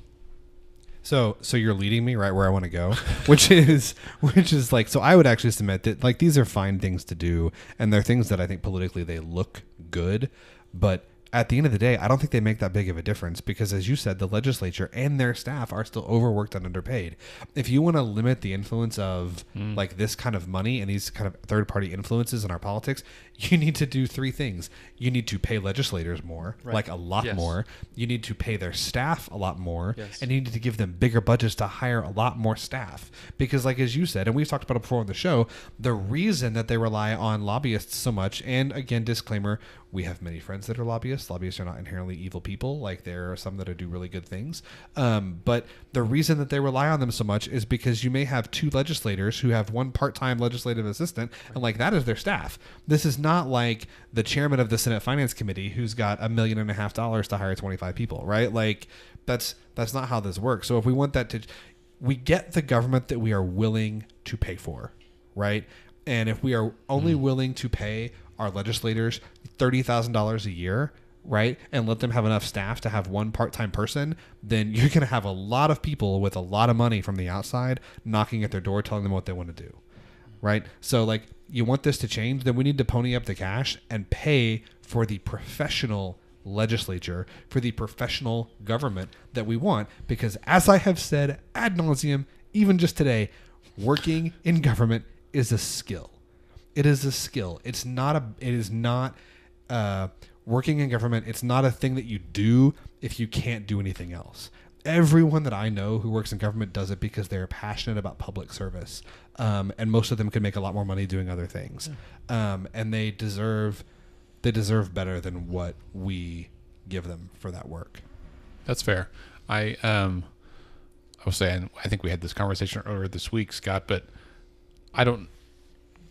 So so you're leading me right where I want to go, which is which is like so I would actually submit that like these are fine things to do and they're things that I think politically they look good, but at the end of the day, I don't think they make that big of a difference because as you said, the legislature and their staff are still overworked and underpaid. If you want to limit the influence of mm. like this kind of money and these kind of third party influences in our politics, you need to do three things. You need to pay legislators more,
Right.
like a lot
Yes.
more. You need to pay their staff a lot more
Yes.
and you need to give them bigger budgets to hire a lot more staff because like as you said and we've talked about it before on the show the reason that they rely on lobbyists so much and again disclaimer we have many friends that are lobbyists. Lobbyists are not inherently evil people. Like there are some that do really good things. Um, but the reason that they rely on them so much is because you may have two legislators who have one part-time legislative assistant and like that is their staff. This is not like the chairman of the senate finance committee who's got a million and a half dollars to hire 25 people right? Like that's that's not how this works. So if we want that to we get the government that we are willing to pay for, right? And if we are only willing to pay our legislators $30,000 a year, right? And let them have enough staff to have one part-time person, then you're going to have a lot of people with a lot of money from the outside knocking at their door telling them what they want to do right? So like you want this to change, then we need to pony up the cash and pay for the professional legislature, for the professional government that we want. Because as I have said ad nauseum, even just today, working in government is a skill. It is a skill. It's not a. It is not. Uh, working in government. It's not a thing that you do if you can't do anything else. Everyone that I know who works in government does it because they're passionate about public service, um, and most of them can make a lot more money doing other things, um, and they deserve they deserve better than what we give them for that work.
That's fair. I um, I was saying I think we had this conversation earlier this week, Scott, but I don't.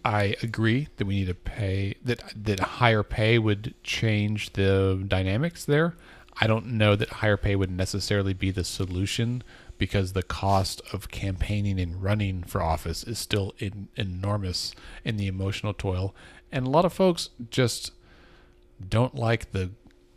I agree that we need to pay that that higher pay would change the dynamics there. I don't know that higher pay would necessarily be the solution because the cost of campaigning and running for office is still in, enormous in the emotional toil, and a lot of folks just don't like the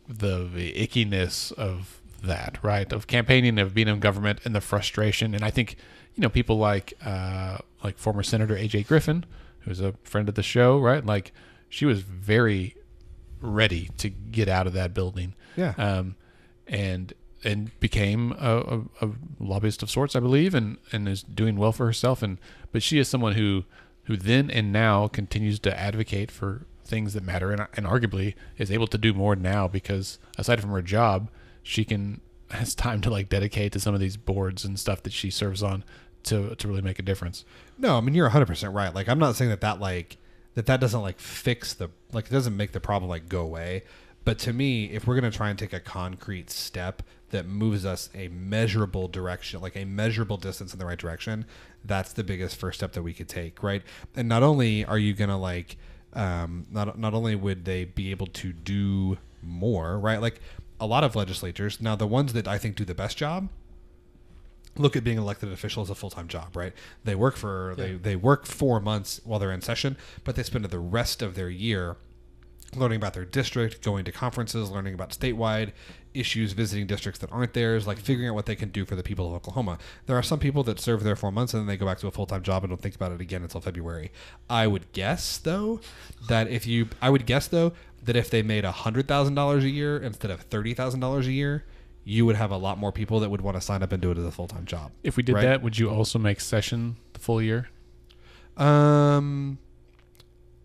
the, the ickiness of that, right? Of campaigning, of being in government, and the frustration. And I think you know people like uh, like former Senator AJ Griffin, who's a friend of the show, right? Like she was very ready to get out of that building,
Yeah.
um, and and became a, a, a lobbyist of sorts, I believe, and and is doing well for herself. And but she is someone who who then and now continues to advocate for things that matter, and and arguably is able to do more now because aside from her job, she can has time to like dedicate to some of these boards and stuff that she serves on to to really make a difference.
No, I mean you're 100 percent right. Like I'm not saying that that like that that doesn't like fix the like it doesn't make the problem like go away. But to me, if we're gonna try and take a concrete step that moves us a measurable direction, like a measurable distance in the right direction, that's the biggest first step that we could take, right? And not only are you gonna like, um, not not only would they be able to do more, right? Like a lot of legislatures now, the ones that I think do the best job look at being elected official as a full time job, right? They work for they they work four months while they're in session, but they spend the rest of their year learning about their district, going to conferences, learning about statewide issues, visiting districts that aren't theirs, like figuring out what they can do for the people of Oklahoma. There are some people that serve there four months and then they go back to a full time job and don't think about it again until February. I would guess though that if you, I would guess though that if they made hundred thousand dollars a year instead of thirty thousand dollars a year, you would have a lot more people that would want to sign up and do it as a full time job.
If we did
Right.
that, would you also make session the full year?
Um,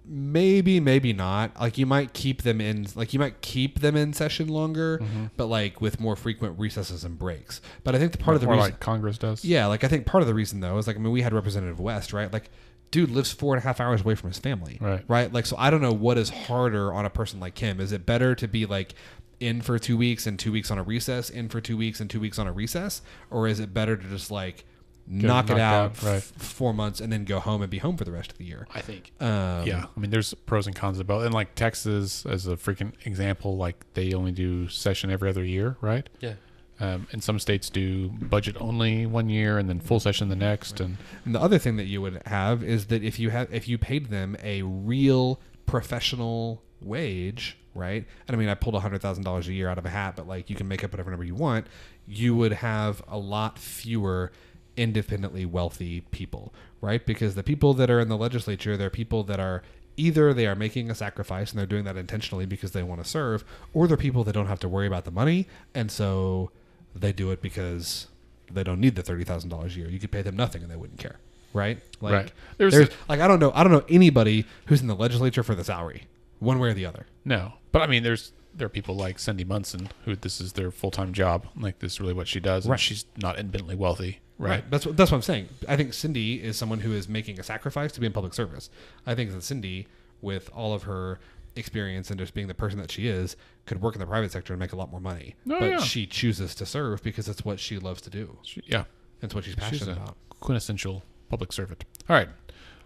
maybe, maybe not. Like you might keep them in, like you might keep them in session longer, but like with more frequent recesses and breaks. But I think the part of the reason,
like Congress does.
yeah, like I think part of the reason though is like I mean we had Representative West, right? Like, dude lives four and a half hours away from his family,
Right.
Right. Like, so I don't know what is harder on a person like him. Is it better to be like in for two weeks and two weeks on a recess, in for two weeks and two weeks on a recess, or is it better to just like knock it out,
out, right.
f- four months and then go home and be home for the rest of the year?
I think.
Um,
yeah, I mean, there's pros and cons of both. And like Texas, as a freaking example, like they only do session every other year, right?
Yeah.
Um, and some states do budget only one year and then full session the next. And
And the other thing that you would have is that if you have if you paid them a real professional wage, right? And I mean, I pulled hundred thousand dollars a year out of a hat, but like you can make up whatever number you want. You would have a lot fewer independently wealthy people, right? Because the people that are in the legislature, they're people that are either they are making a sacrifice and they're doing that intentionally because they want to serve, or they're people that don't have to worry about the money, and so they do it because they don't need the thirty thousand dollars a year. You could pay them nothing and they wouldn't care, right? Like,
Right. There's
There's, like I don't know, I don't know anybody who's in the legislature for the salary, one way or the other.
no, but I mean, there's there are people like Cindy Munson who this is their full time job. Like this is really what she does. And
Right.
she's not independently wealthy, right?
That's what that's what I'm saying. I think Cindy is someone who is making a sacrifice to be in public service. I think that Cindy, with all of her experience and just being the person that she is, could work in the private sector and make a lot more money.
Oh,
but
yeah.
she chooses to serve because it's what she loves to do.
She- yeah.
It's what she's
She's
passionate
a
about.
quintessential public servant. All right.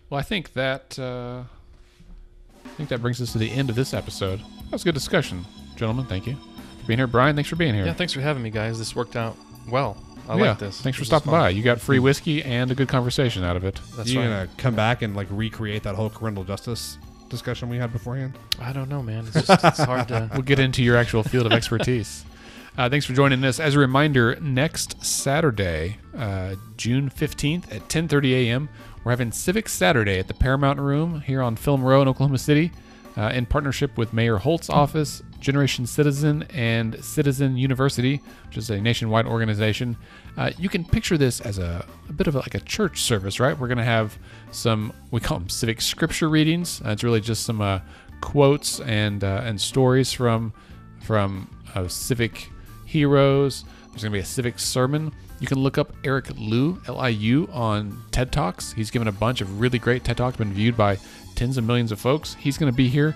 Well, I think that uh, I think that brings us to the end of this episode. That was a good discussion, gentlemen. Thank you for being here, Brian. Thanks for being here.
Yeah, thanks for having me, guys. This worked out well. I
Yeah,
like this.
Thanks for
This
stopping by. You got free whiskey and a good conversation out of it.
That's
you
right.
gonna come back and like recreate that whole criminal justice discussion we had beforehand?
I don't know, man. It's just it's hard to.
We'll get into your actual field of expertise. Uh, thanks for joining us. As a reminder, next Saturday, uh, June 15th at 10:30 a.m., we're having Civic Saturday at the Paramount Room here on Film Row in Oklahoma City, uh, in partnership with Mayor Holt's office, Generation Citizen, and Citizen University, which is a nationwide organization. Uh, you can picture this as a, a bit of a, like a church service, right? We're going to have some we call them civic scripture readings. Uh, it's really just some uh, quotes and uh, and stories from from uh, civic heroes. There's going to be a civic sermon. You can look up Eric Liu, L I U, on TED Talks. He's given a bunch of really great TED Talks, been viewed by tens of millions of folks. He's going to be here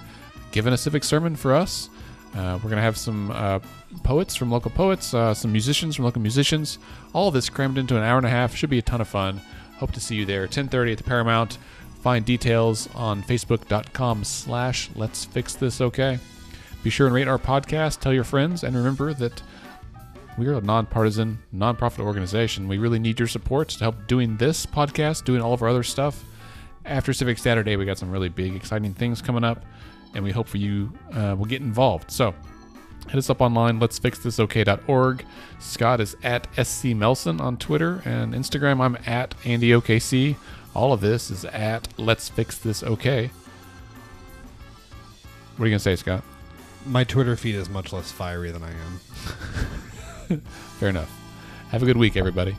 giving a civic sermon for us. Uh, we're going to have some uh, poets from local poets, uh, some musicians from local musicians. All this crammed into an hour and a half. Should be a ton of fun. Hope to see you there. 10:30 at the Paramount. Find details on facebook.com slash let's fix this okay. Be sure and rate our podcast, tell your friends, and remember that we are a nonpartisan, nonprofit organization. We really need your support to help doing this podcast, doing all of our other stuff. After Civic Saturday, we got some really big, exciting things coming up, and we hope for you uh, will get involved. So hit us up online, let's fix this okay.org. Scott is at SC Melson on Twitter and Instagram. I'm at AndyOKC. All of this is at Let's Fix This Okay. What are you going to say, Scott?
My Twitter feed is much less fiery than I am.
Fair enough. Have a good week, everybody.